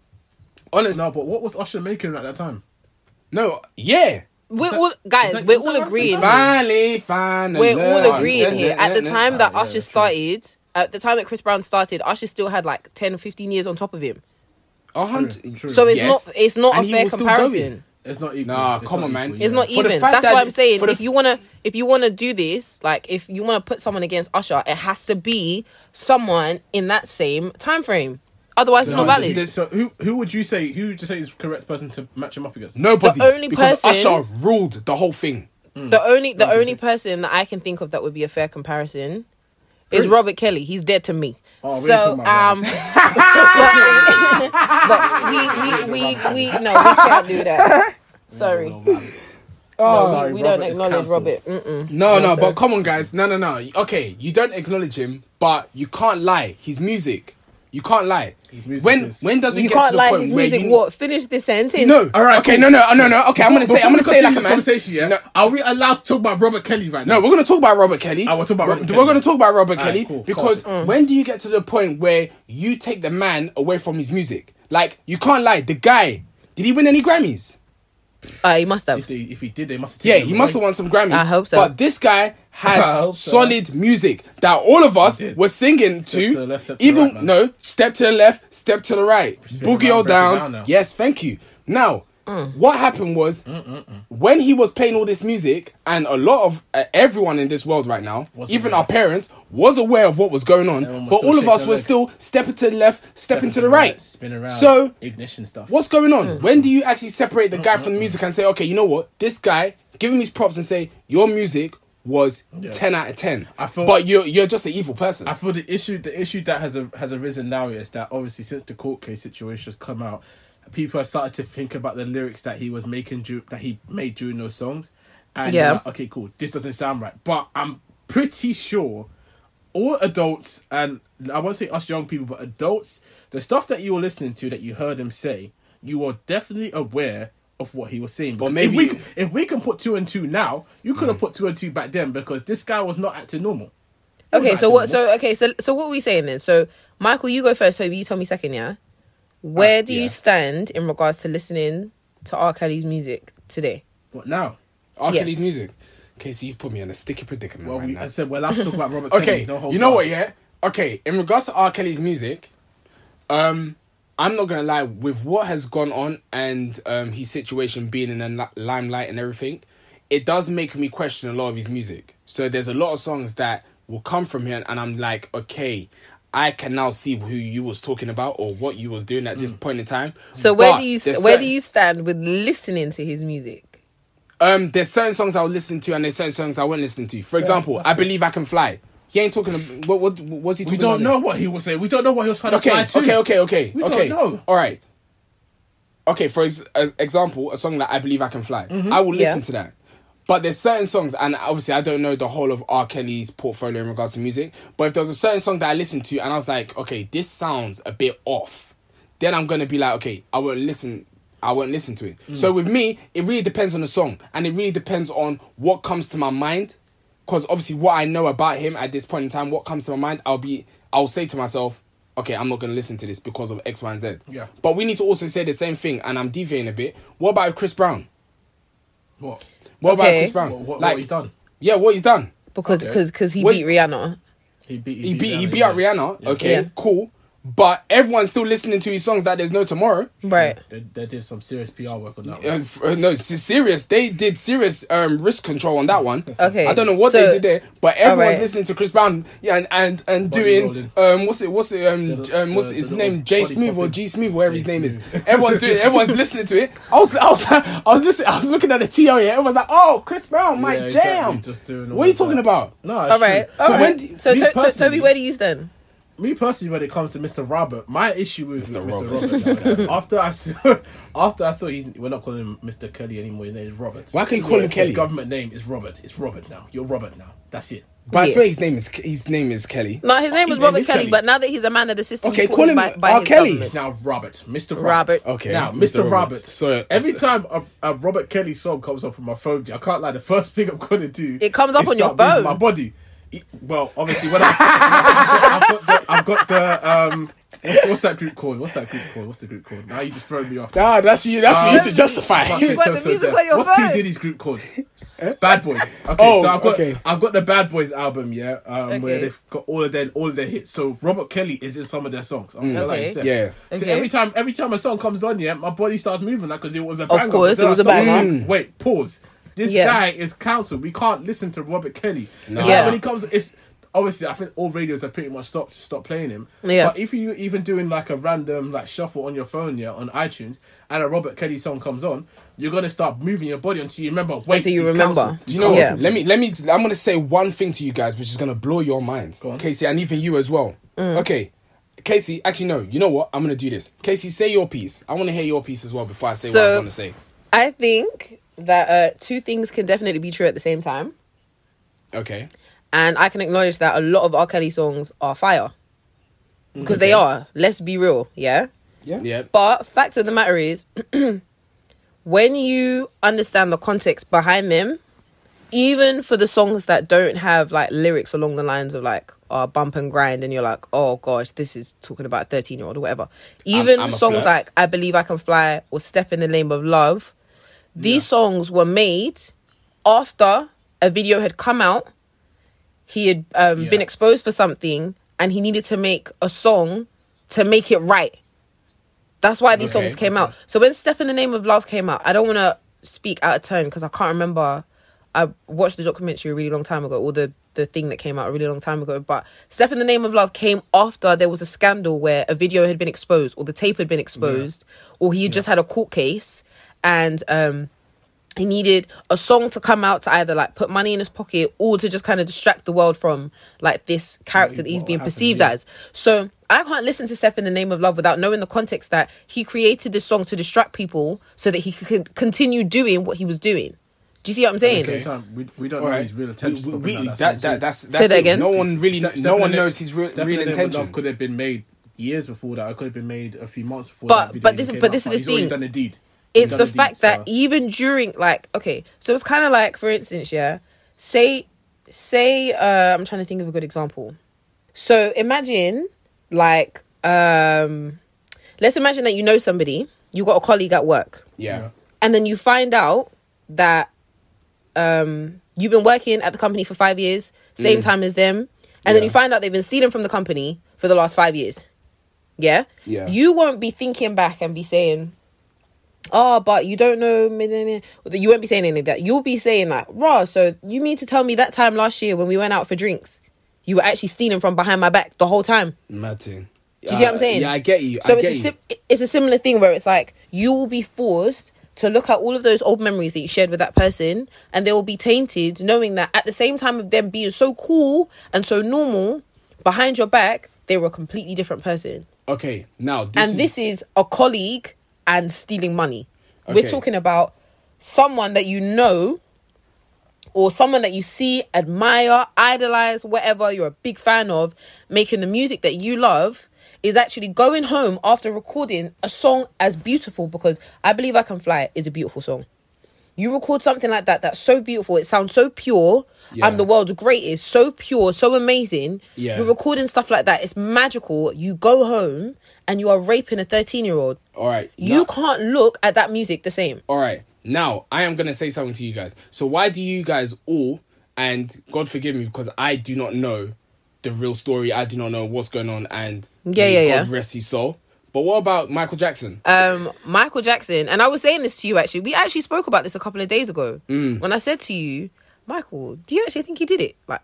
honestly, No, but what was Usher making at that time? no, yeah. We're all guys. that- We're all agreeing. Finally, finally. We're all agreeing here. At the time that yeah, Usher started, at the time that Chris Brown started, Usher still had like 10, 15 years on top of him. hundred. True. So it's Yes. not it's not And a he fair was still comparison. It's not equal. Nah, It's come on, man. equal, It's yeah. not For the even. fact That's that why I'm saying for the if you wanna if you wanna do this, like if you wanna put someone against Usher, it has to be someone in that same time frame. Otherwise, it's No, not valid. this- So who who would you say who would you say is the correct person to match him up against? Nobody. The only because person- Usher ruled the whole thing. The only the only person that I can think of that would be a fair comparison is Prince. Robert Kelly. He's dead to me. Oh, we ain't so talking about um, but, but we, we we we no we can't do that. Sorry, Oh, we- sorry, we, Robert don't is acknowledge cancelled. Robert. Mm-mm. No, no, sir. but come on, guys. No, no, no. Okay, you don't acknowledge him, but you can't lie. His music, you can't lie. His music when is- when does it You get to can't the lie. point His where music. you What? Finish this sentence. No, All right, okay, cool. no, no, oh, no, no. Okay, I'm gonna say, I'm gonna say like a man. conversation. Yeah, No, are we allowed to talk about Robert Kelly right now? No, we're gonna talk about Robert Kelly. Ah, I will talk about Robert we're, Kelly. We're gonna talk about Robert Alright, Kelly cool. because Cool. Mm. when do you get to the point where you take the man away from his music? Like you can't lie. The guy did he win any Grammys? Uh, he must If, have. they, if he did, they must have. Yeah, he must have won some Grammys. I hope so. But this guy had hope so. solid music that all of us were singing Step to. to the left, step to the even right, no, step to the left, step to the right, boogie around, all down. down yes, thank you. Now, Mm. what happened was mm, mm, when he was playing all this music, and a lot of uh, everyone in this world right now, Was even aware. our parents, was aware of what was going on. Was But all of us were leg. still stepping to the left, stepping to the right, right. spin around. So ignition stuff. What's going on? When do you actually separate the guy from the music and say, okay, you know what? This guy, give him his props and say, your music was Yeah. 10 out of 10. I feel- but you're you're just an evil person. I feel the issue the issue that has a, has arisen now is that obviously since the court case situation has come out, people have started to think about the lyrics that he was making dur- that he made during those songs, and Yeah. yeah, like, okay, cool, this doesn't sound right. But I'm pretty sure all adults and I won't say us young people, but adults, the stuff that you were listening to that you heard him say, you were definitely aware of what he was saying. But maybe- if we, if we can put two and two now, you could have mm. put two and two back then because this guy was not acting normal. He Okay, so what? normal. So okay, so so what are we saying then? So Michael, you go first. So you tell me second. Yeah. Where Uh, do yeah. you stand in regards to listening to R. Kelly's music today? What now? R. yes. Kelly's music. Okay, so you've put me in a sticky predicament Well, right we, now. I said we're allowed to talk about Robert okay, Kelly. No you know what, yeah? Okay, in regards to R. Kelly's music, um, I'm not gonna lie, with what has gone on and um his situation being in the li- limelight and everything, it does make me question a lot of his music. So there's a lot of songs that will come from him and I'm like, okay, I can now see who you was talking about or what you was doing at this point in time. So where But do you where certain- do you stand with listening to his music? Um, there's certain songs I'll listen to and there's certain songs I won't listen to. For example, I believe I can fly. He ain't talking. About, what what was he Talking We don't about? know what he was saying. We don't know what he was trying Okay, to fly to. okay, okay, okay, We okay. don't know. All right. okay, for ex- uh, example, a song like "I Believe I Can Fly," I will listen Yeah. to that. But there's certain songs, and obviously I don't know the whole of R. Kelly's portfolio in regards to music. But if there was a certain song that I listened to, and I was like, okay, this sounds a bit off, then I'm gonna be like, okay, I won't listen. I won't listen to it. So with me, it really depends on the song, and it really depends on what comes to my mind. Because obviously, what I know about him at this point in time, what comes to my mind, I'll be, I'll say to myself, okay, I'm not gonna listen to this because of X, Y, and Z. Yeah. But we need to also say the same thing, and I'm deviating a bit. What about Chris Brown? What? What about Okay. Chris Brown? What, what, like, what he's done? Yeah, what he's done. because Okay. because because he What's- beat Rihanna. He beat. He beat he Rihanna, beat yeah. out Rihanna. Yeah. Okay, Yeah. cool. But everyone's still listening to his songs that there's no tomorrow. Right. They, they did some serious PR work on that. Uh, One. f- uh, no, serious. They did serious um, risk control on that one. Okay, I don't know what so- they did there, but everyone's Alright. listening to Chris Brown. Yeah, and and, and Body doing rolling. um what's it what's it um, The- um what's the- his name little J Smooth or. G Smooth whatever his J name is. Everyone's doing. Everyone's listening to it. I was I was I was listening. I was looking at the TO. Yeah, everyone's like, oh, Chris Brown, my Yeah, exactly, jam. just doing what are you talking that. about? No, it's All right. All So right. when do- so me to, to, personally- Toby, where do you stand? Me personally, when it comes to Mr. Robert, my issue with Mr. Mr. Robert. Robert, is after I saw, after I saw, he, we're not calling him Mr. Kelly anymore. His name is Robert. Why can't you call him Kelly? His government name is Robert. It's Robert now. You're Robert now. That's it. But I swear his name is his name is Kelly. No, his name was His name Robert Kelly, Kelly. but now that he's a man of the system, Okay, call him by, by R. Kelly. He's government. now Robert. Mr. Robert. Robert. Okay, Now, Mr. Mr. Robert. Robert. So- uh, every so- time a, a Robert Kelly song comes up on my phone, I can't lie. The first thing I'm gonna do, It comes up is on your start moving phone. My body. It- Well, obviously, when I, I've, got the, I've got the um, what's, what's that group called? What's that group called? What's the group called? Now you just throw me off. Nah, that's you. That's for you to justify. Can't say What, so, the so music deaf. on your What's P phone? Diddy's group called? Bad Boys. Okay, Oh, so I've got okay. I've got the Bad Boys album, yeah, um, where they've got all of their all of their hits. So Robert Kelly is in some of their songs. I'm gonna lie, Okay. you. Yeah. So Okay. every time every time a song comes on, yeah, my body starts moving like because it was a Of banger. course, it was I a started banger. thinking, Wait, pause. This Yeah. guy is cancelled. We can't listen to Robert Kelly. No. It's Yeah. like when he comes, it's obviously I think all radios have pretty much stopped stopped playing him. Yeah. But if you even doing like a random like shuffle on your phone, yeah, on iTunes, and a Robert Kelly song comes on, you're gonna start moving your body until you remember. Wait, Until you remember. cancelled. Do you know Yeah. what? Let me let me. I'm gonna say one thing to you guys, which is gonna blow your minds, on. Casey, and even you as well. Mm. Okay, Casey. Actually, no. You know what? I'm gonna do this. Casey, say your piece. I want to hear your piece as well before I say what So- I want to say. I think that uh, two things can definitely be true at the same time. Okay. And I can acknowledge that a lot of R. Kelly songs are fire. Because they are. Let's be real, yeah? Yeah. Yeah. But fact of the matter is, when you understand the context behind them, even for the songs that don't have like lyrics along the lines of like uh, bump and grind, and you're like, oh gosh, this is talking about a 13 year old or whatever. Even I'm a songs like I Believe I Can Fly or Step in the Name of Love, these songs were made after a video had come out. He had um, Yeah. been exposed for something and he needed to make a song to make it right. That's why these Okay, songs came out. So when Step in the Name of Love came out, I don't want to speak out of turn because I can't remember. I watched the documentary a really long time ago, or the the thing that came out a really long time ago. But Step in the Name of Love came after there was a scandal where a video had been exposed, or the tape had been exposed, or he had just had a court case, and um, he needed a song to come out to either like put money in his pocket or to just kind of distract the world from like this character that he's what being perceived yeah. as. So I can't listen to Step in the Name of Love without knowing the context that he created this song to distract people so that he could continue doing what he was doing. Do you see what I'm At the saying? same time, we, we don't All know right. his real intentions. We- for we- that, that, that, song that's too. that's that it. again. No one really, Step- no one in knows his real, Step real in the Name of Love intentions. could have been made years before that. It could have been made a few months before. But- that video but this- even but came this is the he's already done the deed. It's the done deed, fact that even during like okay so it's kind of like for instance yeah say say uh i'm trying to think of a good example. So imagine like um let's imagine that you know somebody you got a colleague at work. Yeah. and then you find out that um you've been working at the company for five years same time as them and then you find out they've been stealing from the company for the last five years. Yeah? Yeah. you won't be thinking back and be saying oh but you don't know meh, meh, meh." you won't be saying any of that you'll be saying like raw so you mean to tell me that time last year when we went out for drinks you were actually stealing from behind my back the whole time Mad thing. do you see what I'm saying? Yeah, I get you. So I it's get a you. it's a similar thing where it's like you will be forced to look at all of those old memories that you shared with that person, and they will be tainted, knowing that at the same time of them being so cool and so normal, behind your back they were a completely different person. okay, now this and is, this is a colleague and stealing money. We're talking about someone that you know or someone that you see, admire, idolize, whatever you're a big fan of, making the music that you love, is actually going home after recording a song as beautiful because I Believe I Can Fly is a beautiful song. You record something like that that's so beautiful, it sounds so pure. Yeah. I'm the world's greatest, so pure, so amazing. Yeah. You're recording stuff like that, it's magical. You go home and you are raping a 13 year old. All right. You now- can't look at that music the same. All right. Now, I am going to say something to you guys. So, why do you guys all, and God forgive me because I do not know the real story, I do not know what's going on, and Yeah, yeah, God yeah. rest his soul. But what about Michael Jackson? um Michael Jackson, and I was saying this to you actually. We actually spoke about this a couple of days ago Mm. when I said to you, Michael, do you actually think he did it? Like,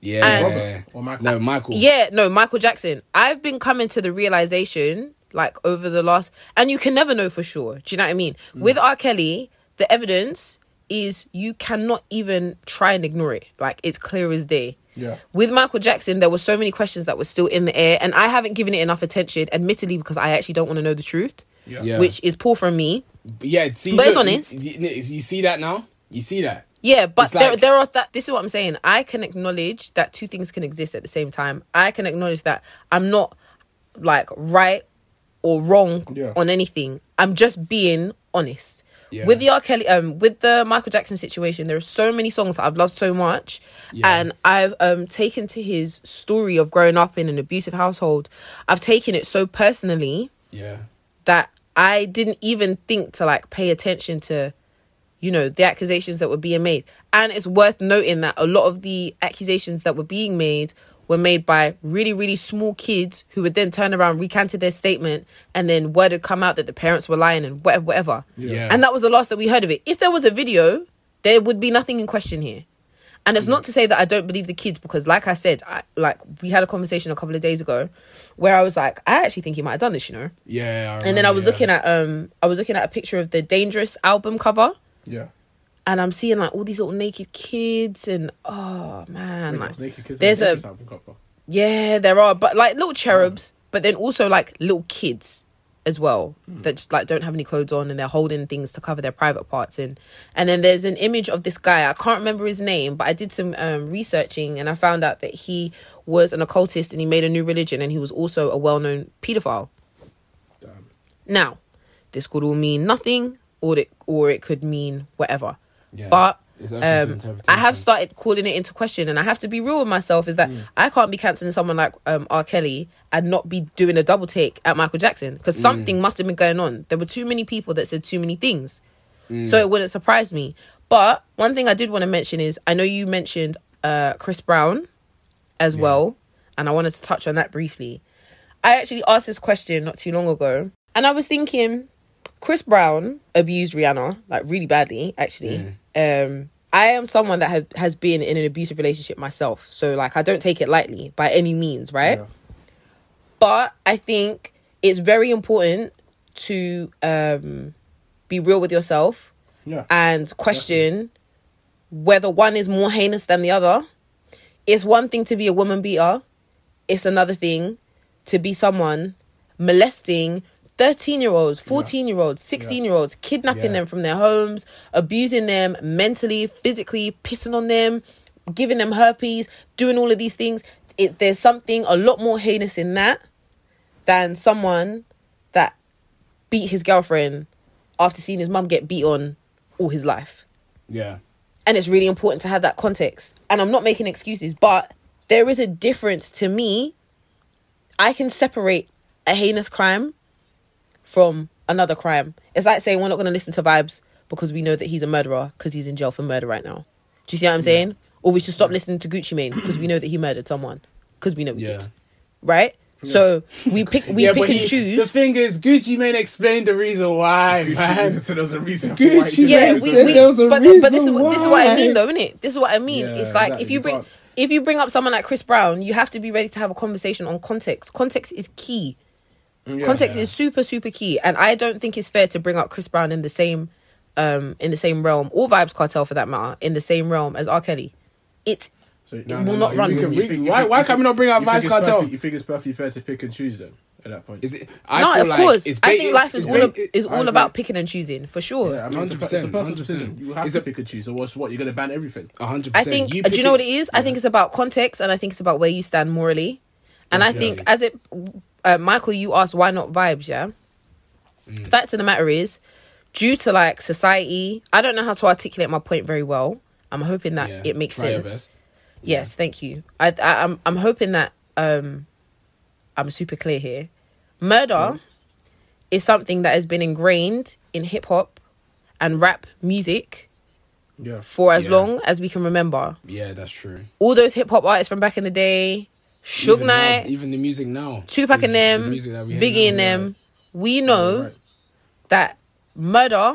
yeah. and- or Michael? No, Michael. yeah, no, Michael Jackson. I've been coming to the realization, like over the last, and you can never know for sure. Do you know what I mean? Mm. With R. Kelly, the evidence is you cannot even try and ignore it. Like it's clear as day. Yeah. With Michael Jackson, there were so many questions that were still in the air, and I haven't given it enough attention, admittedly, because I actually don't want to know the truth, Yeah. Yeah. which is poor from me. Yeah, see, But it's honest. You, you- you see that now? You see that? Yeah, but It's there, like- there are that. This is what I'm saying. I can acknowledge that two things can exist at the same time. I can acknowledge that I'm not like right or wrong Yeah. on anything. I'm just being honest. Yeah. With the R. Kelly, um, with the Michael Jackson situation, there are so many songs that I've loved so much, Yeah. and I've um taken to his story of growing up in an abusive household. I've taken it so personally Yeah. that I didn't even think to like pay attention to, you know, the accusations that were being made. And it's worth noting that a lot of the accusations that were being made were made by really, really small kids who would then turn around, recanted their statement, and then word had come out that the parents were lying and whatever, whatever. Yeah. And that was the last that we heard of it. If there was a video, there would be nothing in question here. And it's not to say that I don't believe the kids because, like I said, I, like we had a conversation a couple of days ago where I was like, I actually think he might have done this, you know Yeah. and then I was looking at um I was looking at a picture of the Dangerous album cover Yeah. And I'm seeing like all these little naked kids and oh man like Naked kids there's a- yeah there are but like little cherubs but then also like little kids as well that just like don't have any clothes on and they're holding things to cover their private parts in. And then there's an image of this guy I can't remember his name but I did some um, researching and I found out that he was an occultist and he made a new religion and he was also a well-known pedophile. Damn. Now, this could all mean nothing, or it or it could mean whatever. Yeah. But It's open to um, I have started calling it into question, and I have to be real with myself. Is that Mm. I can't be canceling someone like um, R. Kelly and not be doing a double take at Michael Jackson Mm. because something must have been going on. There were too many people that said too many things, Mm. so it wouldn't surprise me. But one thing I did want to mention is I know you mentioned uh, Chris Brown as well, and I wanted to touch on that briefly. I actually asked this question not too long ago, and I was thinking, Chris Brown abused Rihanna like really badly. Actually, um, I am someone that have, has been in an abusive relationship myself, so like I don't take it lightly by any means, right? Yeah. But I think it's very important to um, be real with yourself Yeah. and question whether one is more heinous than the other. It's one thing to be a woman beater, it's another thing to be someone molesting 13 year olds, 14 year olds, 16 year olds, kidnapping Yeah. them from their homes, abusing them mentally, physically, pissing on them, giving them herpes, doing all of these things. It, there's something a lot more heinous in that than someone that beat his girlfriend after seeing his mum get beat on all his life. yeah. And it's really important to have that context. And I'm not making excuses, but there is a difference to me. I can separate a heinous crime from another crime. It's like saying we're not going to listen to Vybz because we know that he's a murderer because he's in jail for murder right now. Do you see what I'm saying? Or we should stop listening to Gucci Mane because we know that he murdered someone because we know he Yeah. did. Right? So we pick we yeah, pick and he- choose. The thing is, Gucci Mane explained the reason why, man. so there's a reason. Gucci why he yeah, we, said we, there was a but, but this is reason what this is what I mean, though, isn't it? This is what I mean. Yeah, it's like exactly. if you You bring if you bring up someone like Chris Brown, you have to be ready to have a conversation on context. Context is key. Yeah. Context is super super key, and I don't think it's fair to bring up Chris Brown in the same um in the same realm or Vybz Kartel for that matter in the same realm as R Kelly. It So, it will not you run. think- We can- you think- why- you why can't we not bring up you think Vybz it's perfect- You think it's perfectly fair to pick and choose them? at that point. Is it? I no, feel of like course. it's I think life is all ba- ab- is I all agree. about picking and choosing for sure. yeah, I mean, it's a, per- it's a 100%, personal 100%. decision. You have It's to a- pick and choose. Or what's what? You're going to ban everything. A hundred I percent. think. You do you know what it is? I think it's about context, and I think it's about where you stand morally. And I think, as it, uh, Michael, you asked why not Vybz, yeah. Mm. Fact of the matter is, due to like society, I don't know how to articulate my point very well. I'm hoping that Yeah, it makes sense. best. Yes, thank you. I, I I'm I'm hoping that um I'm super clear here. Murder is something that has been ingrained in hip hop and rap music Yeah. for as Yeah. long as we can remember. Yeah, that's true. All those hip hop artists from back in the day, Suge even now- even the music now, Tupac the- and the them, we Biggie and yeah. them, we know Right. that murder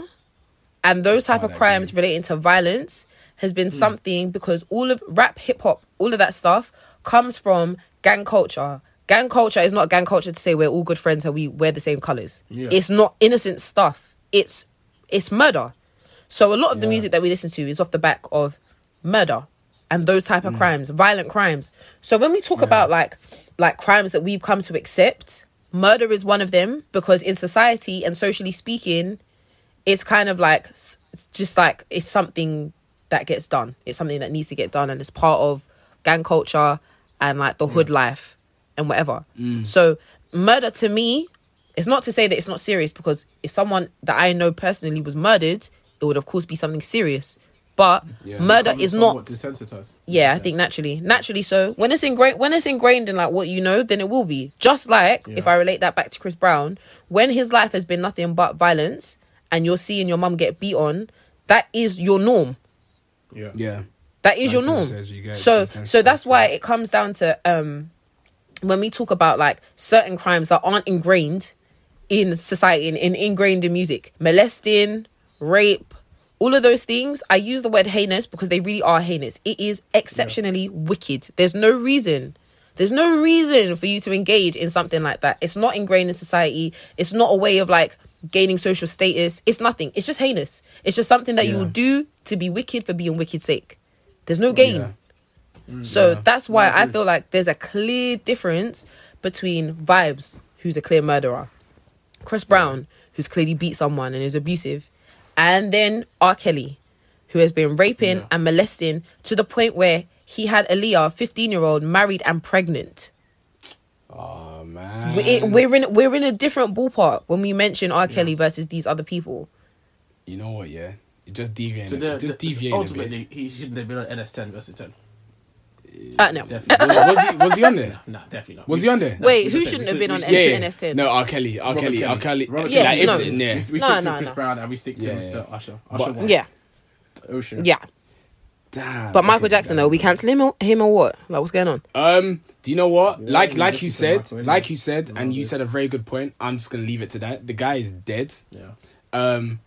and those type of crimes game. relating to violence has been hmm. something because all of rap, hip hop, all of that stuff comes from gang culture. Gang culture is not gang culture to say we're all good friends and we wear the same colors. Yeah. It's not innocent stuff. It's it's murder. So a lot of the music that we listen to is off the back of murder and those type of mm. crimes, violent crimes. So when we talk about like like crimes that we've come to accept, murder is one of them because in society and socially speaking, it's kind of like just like it's something that gets done. It's something that needs to get done and it's part of gang culture and like the hood life and whatever. Mm. So murder to me, it's not to say that it's not serious because if someone that I know personally was murdered, it would of course be something serious. But Yeah. murder is not desensitized. yeah, I think naturally, naturally. So when it's ingrained, when it's ingrained in like what you know, then it will be. Just like if I relate that back to Chris Brown, when his life has been nothing but violence, and you're seeing your mum get beat on, that is your norm. Yeah. Yeah, That is your norm. you So, so that's why it. it comes down to um, when we talk about like certain crimes that aren't ingrained in society and, and ingrained in music, molesting, rape. All of those things, I use the word heinous because they really are heinous. It is exceptionally wicked. There's no reason there's no reason for you to engage in something like that. It's not ingrained in society. It's not a way of like gaining social status. It's nothing. It's just heinous. It's just something that you will do to be wicked for being wicked's sake. There's no gain. Yeah. So Yeah. that's why I feel like there's a clear difference between Vybz, who's a clear murderer, Chris Brown, who's clearly beat someone and is abusive, and then R. Kelly, who has been raping Yeah. and molesting to the point where he had Aaliyah, 15 year old, married and pregnant. Oh man, We- We're in we're in a different ballpark when we mention R. Kelly versus these other people. you know what? Yeah, you just deviating, So just the- deviating a bit. ultimately, he shouldn't have been on NS10 versus 10. Uh, no. Definitely. was, was he? Was he on there? nah, definitely not. Was We- he on there? nah, Wait, we who shouldn't we have been on we Yeah, yeah. NS10? No, R. Kelly, R. Robert Kelly, R. Kelly. Robert Yes, like, if no. the- yeah. We, we stick No, to no, Chris no. Brown and we stick to Yeah, Mr. yeah. Usher. But- Usher won. Yeah, Ocean. yeah. Damn. But Michael okay, Jackson damn. though, we cancel him or, him or what? Like what's going on? Um, do you know what? Yeah, like, like you said said, Michael anyway. like you said, and you said a very good point. I'm just gonna leave it to that. The guy is dead. Yeah. Um,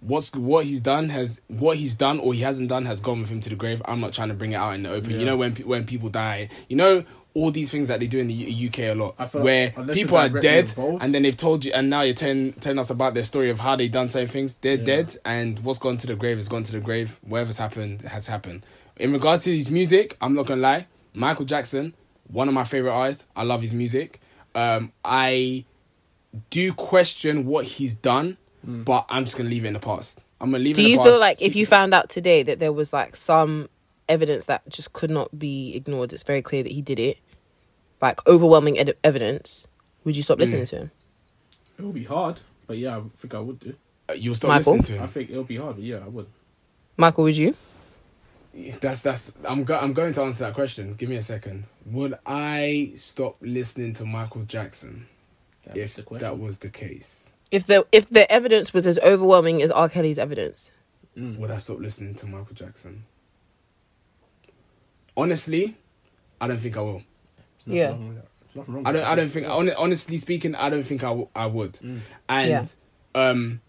what's what he's done has what he's done or he hasn't done has gone with him to the grave. I'm not trying to bring it out in the open. Yeah. You know when when people die, you know all these things that they do in the UK a lot, feel like where people you're dead involved- and then they've told you, and now you're telling telling us about their story of how they done certain things. They're Yeah. dead, and what's gone to the grave has gone to the grave. Whatever's happened has happened. In regards to his music, I'm not gonna lie. Michael Jackson, one of my favorite artists. I love his music. Um, I do question what he's done, but I'm just gonna leave it in the past. I'm gonna leave Do it in you the past. feel like if you found out today that there was like some evidence that just could not be ignored, it's very clear that he did it, like overwhelming ed- evidence, would you stop listening Mm. to him? It would be hard, but yeah, I think I would do. Uh, you'll stop Michael? listening to him. I think it'll be hard, but yeah, I would. Michael, would you? That's that's. I'm go, I'm going to answer that question. Give me a second. Would I stop listening to Michael Jackson That's if the question. that was the case? If the if the evidence was as overwhelming as R. Kelly's evidence, Mm. Would I stop listening to Michael Jackson? Honestly, I don't think I will. Nothing Yeah. wrong with that. Nothing wrong I with don't. that. I don't think. hon- Honestly speaking, I don't think I, w- I would. Mm. And um,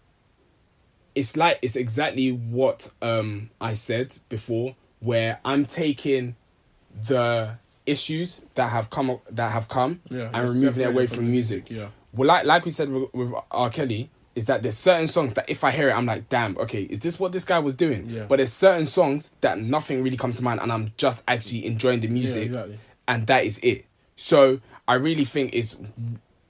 it's like it's exactly what um I said before, where I'm taking the issues that have come that have come Yeah, and removing it separated away from from the music. music, Well, like like we said with, with R. Kelly, is that there's certain songs that if I hear it, I'm like, damn, okay, is this what this guy was doing? Yeah. But there's certain songs that nothing really comes to mind, and I'm just actually enjoying the Yeah, music, exactly. and that is it. So I really think it's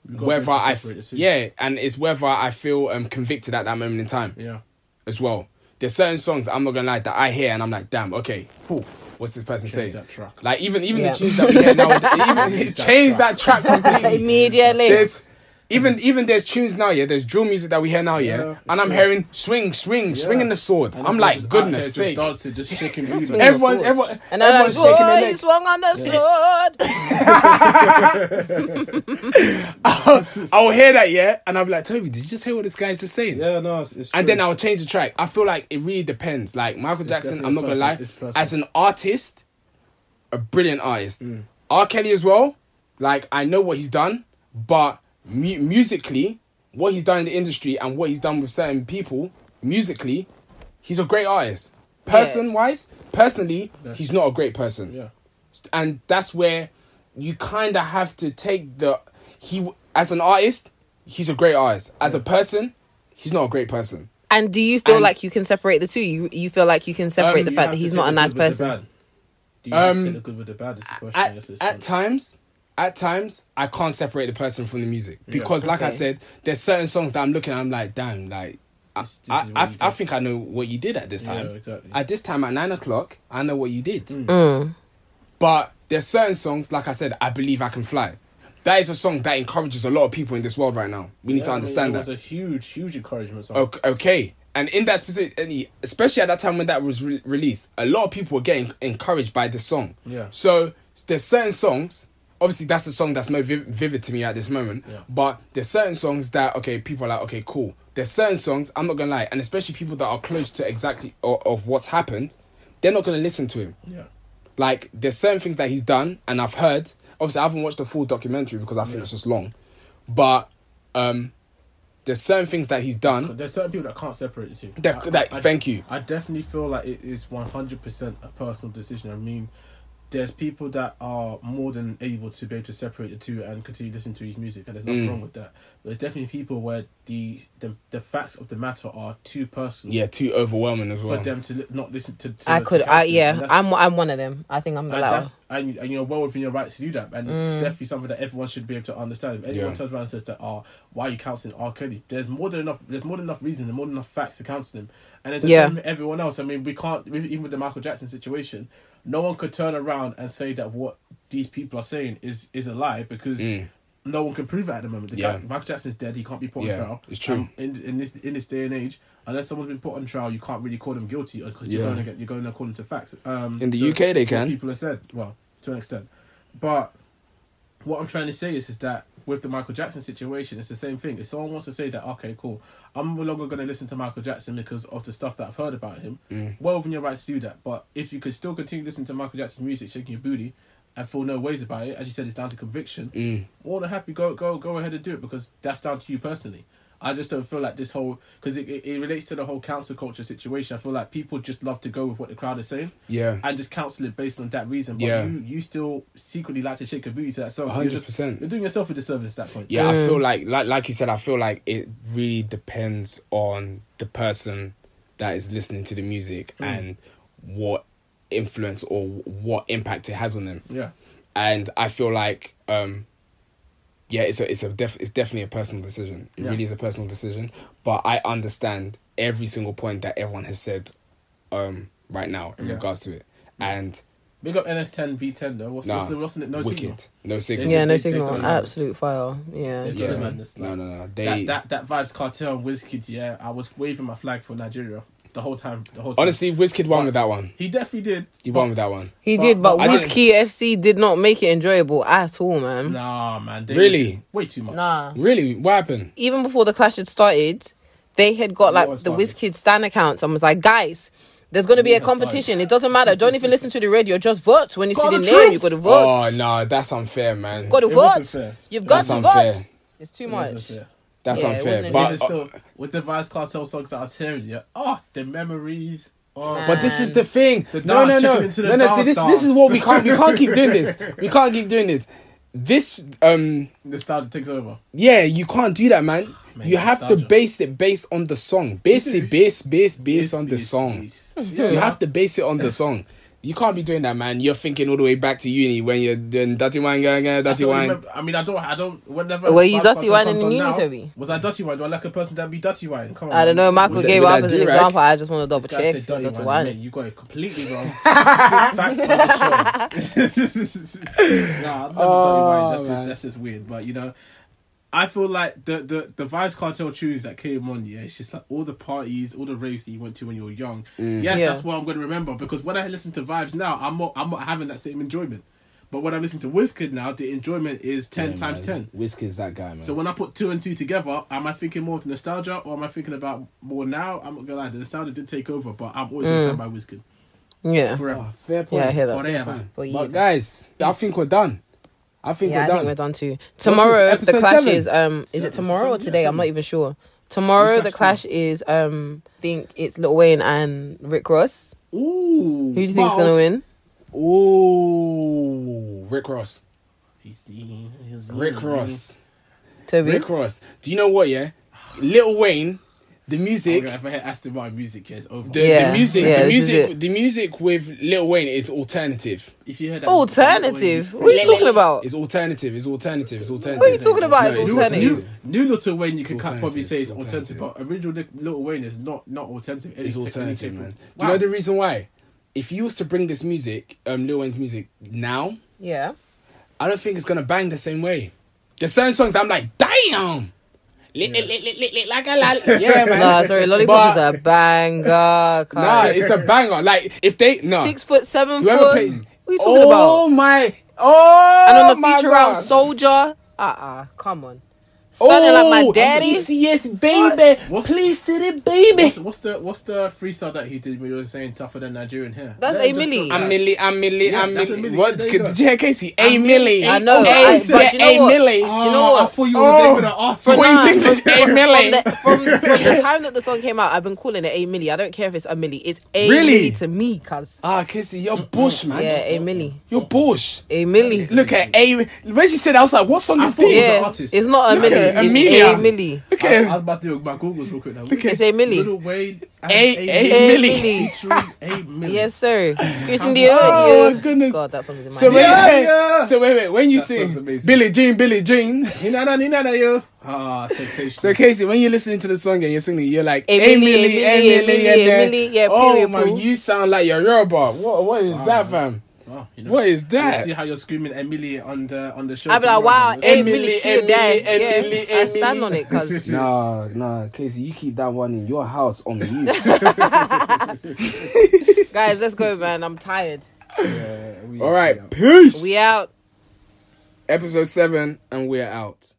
whether be I separate the two. yeah, and it's whether I feel um convicted at that moment in time Yeah. as well. There's certain songs I'm not gonna lie that I hear and I'm like, damn, okay, cool. What's this person Change saying? that track. Like even even Yeah. the tunes that we hear now, even change that track completely. Immediately. There's even even there's tunes now, yeah. There's drill music that we hear now, yeah, Yeah, and I'm sure. hearing swing, swing, swinging the sword. And I'm like, just goodness sake. Just dancing, just shaking booty. Swing like a Everyone, everyone, and I'm like, everyone's shaking their legs. swung on the sword. I'll hear that, yeah, and I'll be like, Toby, did you just hear what this guy's just saying? Yeah, no, it's, it's And then I'll change the track. I feel like it really depends. Like Michael Jackson, I'm not gonna lie, personal. It's personal. as an artist, a brilliant artist. Mm. R. Kelly as well. Like I know what he's done, but mu- musically, what he's done in the industry and what he's done with certain people, musically, he's a great artist. Person wise, personally, Yes. he's not a great person yeah, and that's where you kind of have to take the he as an artist he's a great artist as a person he's not a great person And do you feel And- like you can separate the two? You you feel like you can separate Um, the You fact have that to he's take not a the nice good with the person? bad. Do you have to Um, take the good with the bad? Is the question. at, Yes, it's at fun. times at times i can't separate the person from the music because like i said there's certain songs that i'm looking at i'm like damn like I, This- this I, I, I think I know what you did at this Yeah, time. exactly. At this time at nine o'clock, I know what you did. Mm. But there's certain songs, like I said, I believe I can fly. That is a song that encourages a lot of people in this world right now. We need Yeah, to I mean, understand it that. was a huge, huge encouragement. Song. Okay, okay. And in that specific, any- especially at that time when that was re- released, a lot of people were getting encouraged by this song. Yeah. So there's certain songs. Obviously, that's the song that's most viv- vivid to me at this moment. Yeah. But there's certain songs that okay, people are like, okay, cool. There's certain songs I'm not gonna lie, and especially people that are close to exactly of, of what's happened, they're not gonna listen to him. Yeah. Like there's certain things that he's done, and I've heard. Obviously, I haven't watched the full documentary because I think Yeah. it's just long. But um, there's certain things that he's done. There's certain people that can't separate the two. That, I- that, I- thank you. I definitely feel like it is 100% a personal decision. I mean, there's people that are more than able to be able to separate the two and continue listening to his music, and there's nothing Mm. wrong with that. But there's definitely people where the, the the facts of the matter are too personal Yeah, too overwhelming as well for them to li- not listen to. to I to could, I, yeah, I'm, I'm one of them. I think I'm the and, that's, and, and you're well within your rights to do that. And it's Mm. definitely something that everyone should be able to understand. If anyone Yeah. turns around and says that, oh, why are you counseling R. Kelly? There's more than enough. There's more than enough reason. There's more than enough facts to counsel him. And it's Yeah. same everyone else. I mean, we can't even with the Michael Jackson situation. No one could turn around and say that what these people are saying is is a lie because. Mm. No one can prove it at the moment. The Yeah. guy, Michael Jackson's dead. He can't be put Yeah, on trial. it's true. Um, in in this in this day and age, unless someone's been put on trial, you can't really call them guilty because you're going to you're going according to facts. Um, In the so UK they can. People have said well to an extent, but what I'm trying to say is is that with the Michael Jackson situation, it's the same thing. If someone wants to say that, okay, cool, I'm no longer going to listen to Michael Jackson because of the stuff that I've heard about him. Mm. Well, within your rights to do that. But if you could still continue listening to Michael Jackson's music, shaking your booty, and feel no ways about it, as you said, it's down to conviction. Mm. More than happy, go go go ahead and do it because that's down to you personally. I just don't feel like this whole because it, it, it relates to the whole council culture situation. I feel like people just love to go with what the crowd is saying Yeah, and just counsel it based on that reason. But Yeah. you you still secretly like to shake a booty to that song. So 100%. you're doing yourself a disservice at that point. yeah. I feel like, like, like you said, I feel like it really depends on the person that is listening to the music Mm. and what influence or what impact it has on them. Yeah. And I feel like, um, yeah, it's a, it's a, def, it's definitely a personal decision. It Yeah. really is a personal decision. But I understand every single point that everyone has said, um, right now in Yeah. regards to it, and Big up NS10 V10 though. What's, Nah, what's the what's the no wicked, signal? no signal. yeah, they- no they- signal. they- Absolute fire. Yeah. They- Yeah. Color madness, no, no, no. They That, that that Vybz Kartel and Wizkid. Yeah, I was waving my flag for Nigeria the whole time. The whole time. honestly, Wizkid won But- with that one. he definitely did. He won with that one. He But- did, but but I Wiz didn't- did not make it enjoyable at all, man. Nah, man. They Really? way too much. Nah. Really, what happened? Even before the clash had started, they had got like the started. WizKid Stan accounts and was like, guys, there's going to be a War started. competition. It doesn't matter. Don't even listen to the radio. Just vote. When you see the the name, You've got to vote. Oh no, that's unfair, man. got to It wasn't vote. fair. You've got That's to unfair. vote. It's too It wasn't much. That's Yeah, unfair. But uh, still, with the Vybz Kartel songs that I was hearing, yeah, oh, the memories. Oh, but this is the thing. The no, no, no, chicken into the no, no. See, dance this this is what we can't we can't keep doing this. We can't keep doing this. This um nostalgia takes over. yeah, you can't do that, man. Man, you have to base it based on the song. Base it, base, base, base Base, on the song. base. You have to base it on the song. You can't be doing that, man. You're thinking all the way back to uni when you're doing dirty wine, gang, gang, That's dirty I wine. remember. I mean, I don't. I don't. Whenever. Were you Vibes dirty Cartel wine in the uni, now, Toby? Was I dirty wine? Do I like a person that be dirty wine? Come on. I don't know. Michael With the- gave with up as an do-rag? example. I just want to double This check. dirty Dirty wine. wine. Mate, you got it completely wrong. Facts on the show. nah, I'm never Oh, dirty wine. Oh, that's just that's just weird. But you know, I feel like the the the Vybz Kartel tunes that came on. Yeah, it's just like all the parties, all the raves that you went to when you were young. Mm. Yes, Yeah. that's what I'm going to remember because when I listen to Vybz now, I'm not I'm not having that same enjoyment. But when I listen to Wizkid now, the enjoyment is ten Yeah, times man. ten. Wizkid's that guy, man. So when I put two and two together, am I thinking more of the nostalgia or am I thinking about more now? I'm not gonna lie, the nostalgia did take over, but I'm always gonna stand by Wizkid Yeah. forever. Oh, fair point. Yeah, I hear that. Forever. But. But guys, I think we're done. I think Yeah, we're done. think we're done too. Tomorrow the clash seven? is um is Seven, it tomorrow or seven, yeah, today? I'm not even sure. Tomorrow Who's the clash clash is um I think it's Lil Wayne and Rick Ross. Ooh. Who do you think's gonna win? Ooh, Rick Ross. He's the, he's Rick Ross. Toby. Rick Ross. Do you know what? Yeah, Little Wayne, the music, If I hear Aston Martin music, yeah, it's over. the, Yeah, the music, yeah, the music, the music with Lil Wayne is alternative. if you heard that Alternative. What are you talking about? It's alternative. It's alternative. It's alternative. What are you talking about? No, It's it's New, alternative. new, new Little Wayne, you could probably say it's it's alternative, but original Li- Little Wayne is not not alternative. Any It's alternative, tech- man. Do you know the reason why? If you was to bring this music, um, Lil Wayne's music now, Yeah. I don't think it's gonna bang the same way. There's certain songs that I'm like, damn. Lit, lit, lit, lit, lit, lit, like a lol. Yeah, man. Nah, sorry, Lollipop But- is a banger. Nah, it's a banger. Like if they no Six foot, seven whoever foot. plays. What are you talking oh about? my! Oh And on the my feature round, Soldier. Uh uh come on. Standing like my Oh, daddy. yes, baby. What? Please city, baby. What's, what's the what's the freestyle that he did when you were saying tougher than Nigerian hair? That's Yeah, A just Milli. so- I'm Millie, I'm Millie, Yeah, I'm a Millie. Milli. What? Yeah, there you Could- go. Did you hear Casey? A I'm Millie. I know, A, I- but you know A what? Millie. Do you know what? I thought you were Oh. naming an artist. But Queen's nah, English, from, A from, Millie. the, from, from the time that the song came out, I've been calling it A Milli. I don't care if it's a Milli. It's A Really? Milli to me, cuz. Ah, Casey, you're bush, man. Yeah, A Milli. You're bush. A Milli. Look at A. When she said, I was like, what song is thought it was this? Yeah, it's not a Look Milli. At It's Amelia. A Milli. Look I, I was about to do my Googles real quick now. Look at- It's A Milli. Little Wayne. and A- A A Milli. Milli. Featuring A Milli. Yes, sir. Christian Oh, Dior. my goodness. God, that song is in my So wait, Yeah, wait, yeah. so wait, wait. When you That sing sounds amazing. Billie Jean, Billie Jean. Ninana, ninana, yo. Ah, sensational. So Casey, when you're listening to the song and you're singing, you're like, A "Hey, Milli, Millie, A hey, Milli, Millie, A and Milli, then- A Milli, yeah, Oh my, you sound like you're Yoruba. What, what is that, fam? You know. What is You that? see how you're screaming Emily on the on the show. I'd be like, wow, man. A Emily, Milli, Emily, cute. Emily, Yeah, I stand on it, cuz. Nah, nah, Casey, you keep that one in your house on mute. Guys, let's go, man. I'm tired. Yeah, we- All right, we peace. We out. Episode seven, and we're out.